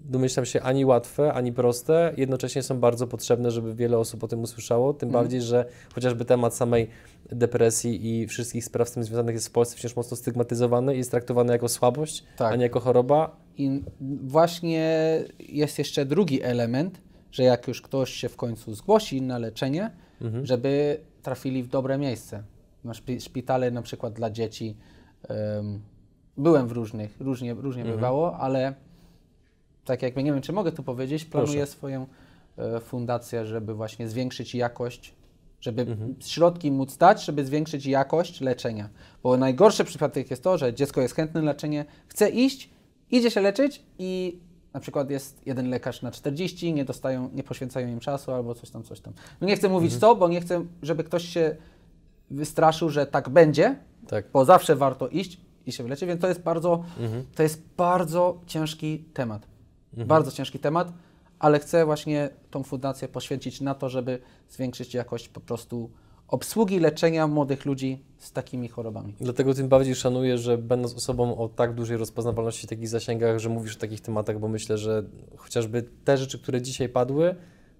domyślam się, ani łatwe, ani proste, jednocześnie są bardzo potrzebne, żeby wiele osób o tym usłyszało, tym Mhm. bardziej, że chociażby temat samej depresji i wszystkich spraw z tym związanych jest w Polsce wciąż mocno stygmatyzowany i jest traktowany jako słabość, Tak. a nie jako choroba. I właśnie jest jeszcze drugi element, że jak już ktoś się w końcu zgłosi na leczenie, Mhm. żeby trafili w dobre miejsce. Na szpi- szpitale na przykład dla dzieci. em, byłem w różnych, różnie, różnie Mhm. bywało, ale tak jakby nie wiem, czy mogę tu powiedzieć, planuję Proszę. swoją e, fundację, żeby właśnie zwiększyć jakość, żeby Mhm. środki móc dać, żeby zwiększyć jakość leczenia. Bo najgorszy przypadek jest to, że dziecko jest chętne na leczenie, chce iść, idzie się leczyć i na przykład jest jeden lekarz na 40, nie dostają, nie poświęcają im czasu albo coś tam, coś tam. No nie chcę mówić Mhm. co, bo nie chcę, żeby ktoś się wystraszył, że tak będzie, Tak. bo zawsze warto iść i się wyleczyć, więc to jest bardzo, Mhm. to jest bardzo ciężki temat. Bardzo ciężki temat, ale chcę właśnie tą fundację poświęcić na to, żeby zwiększyć jakość po prostu obsługi leczenia młodych ludzi z takimi chorobami. Dlatego tym bardziej szanuję, że będąc osobą o tak dużej rozpoznawalności w takich zasięgach, że mówisz o takich tematach, bo myślę, że chociażby te rzeczy, które dzisiaj padły,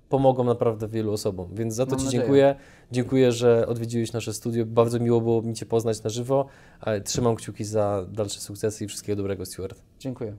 pomogą naprawdę wielu osobom. Więc za to Mam Ci nadzieję. dziękuję. Dziękuję, że odwiedziłeś nasze studio. Bardzo miło było mi Cię poznać na żywo. Trzymam kciuki za dalsze sukcesy i wszystkiego dobrego, Stuart. Dziękuję.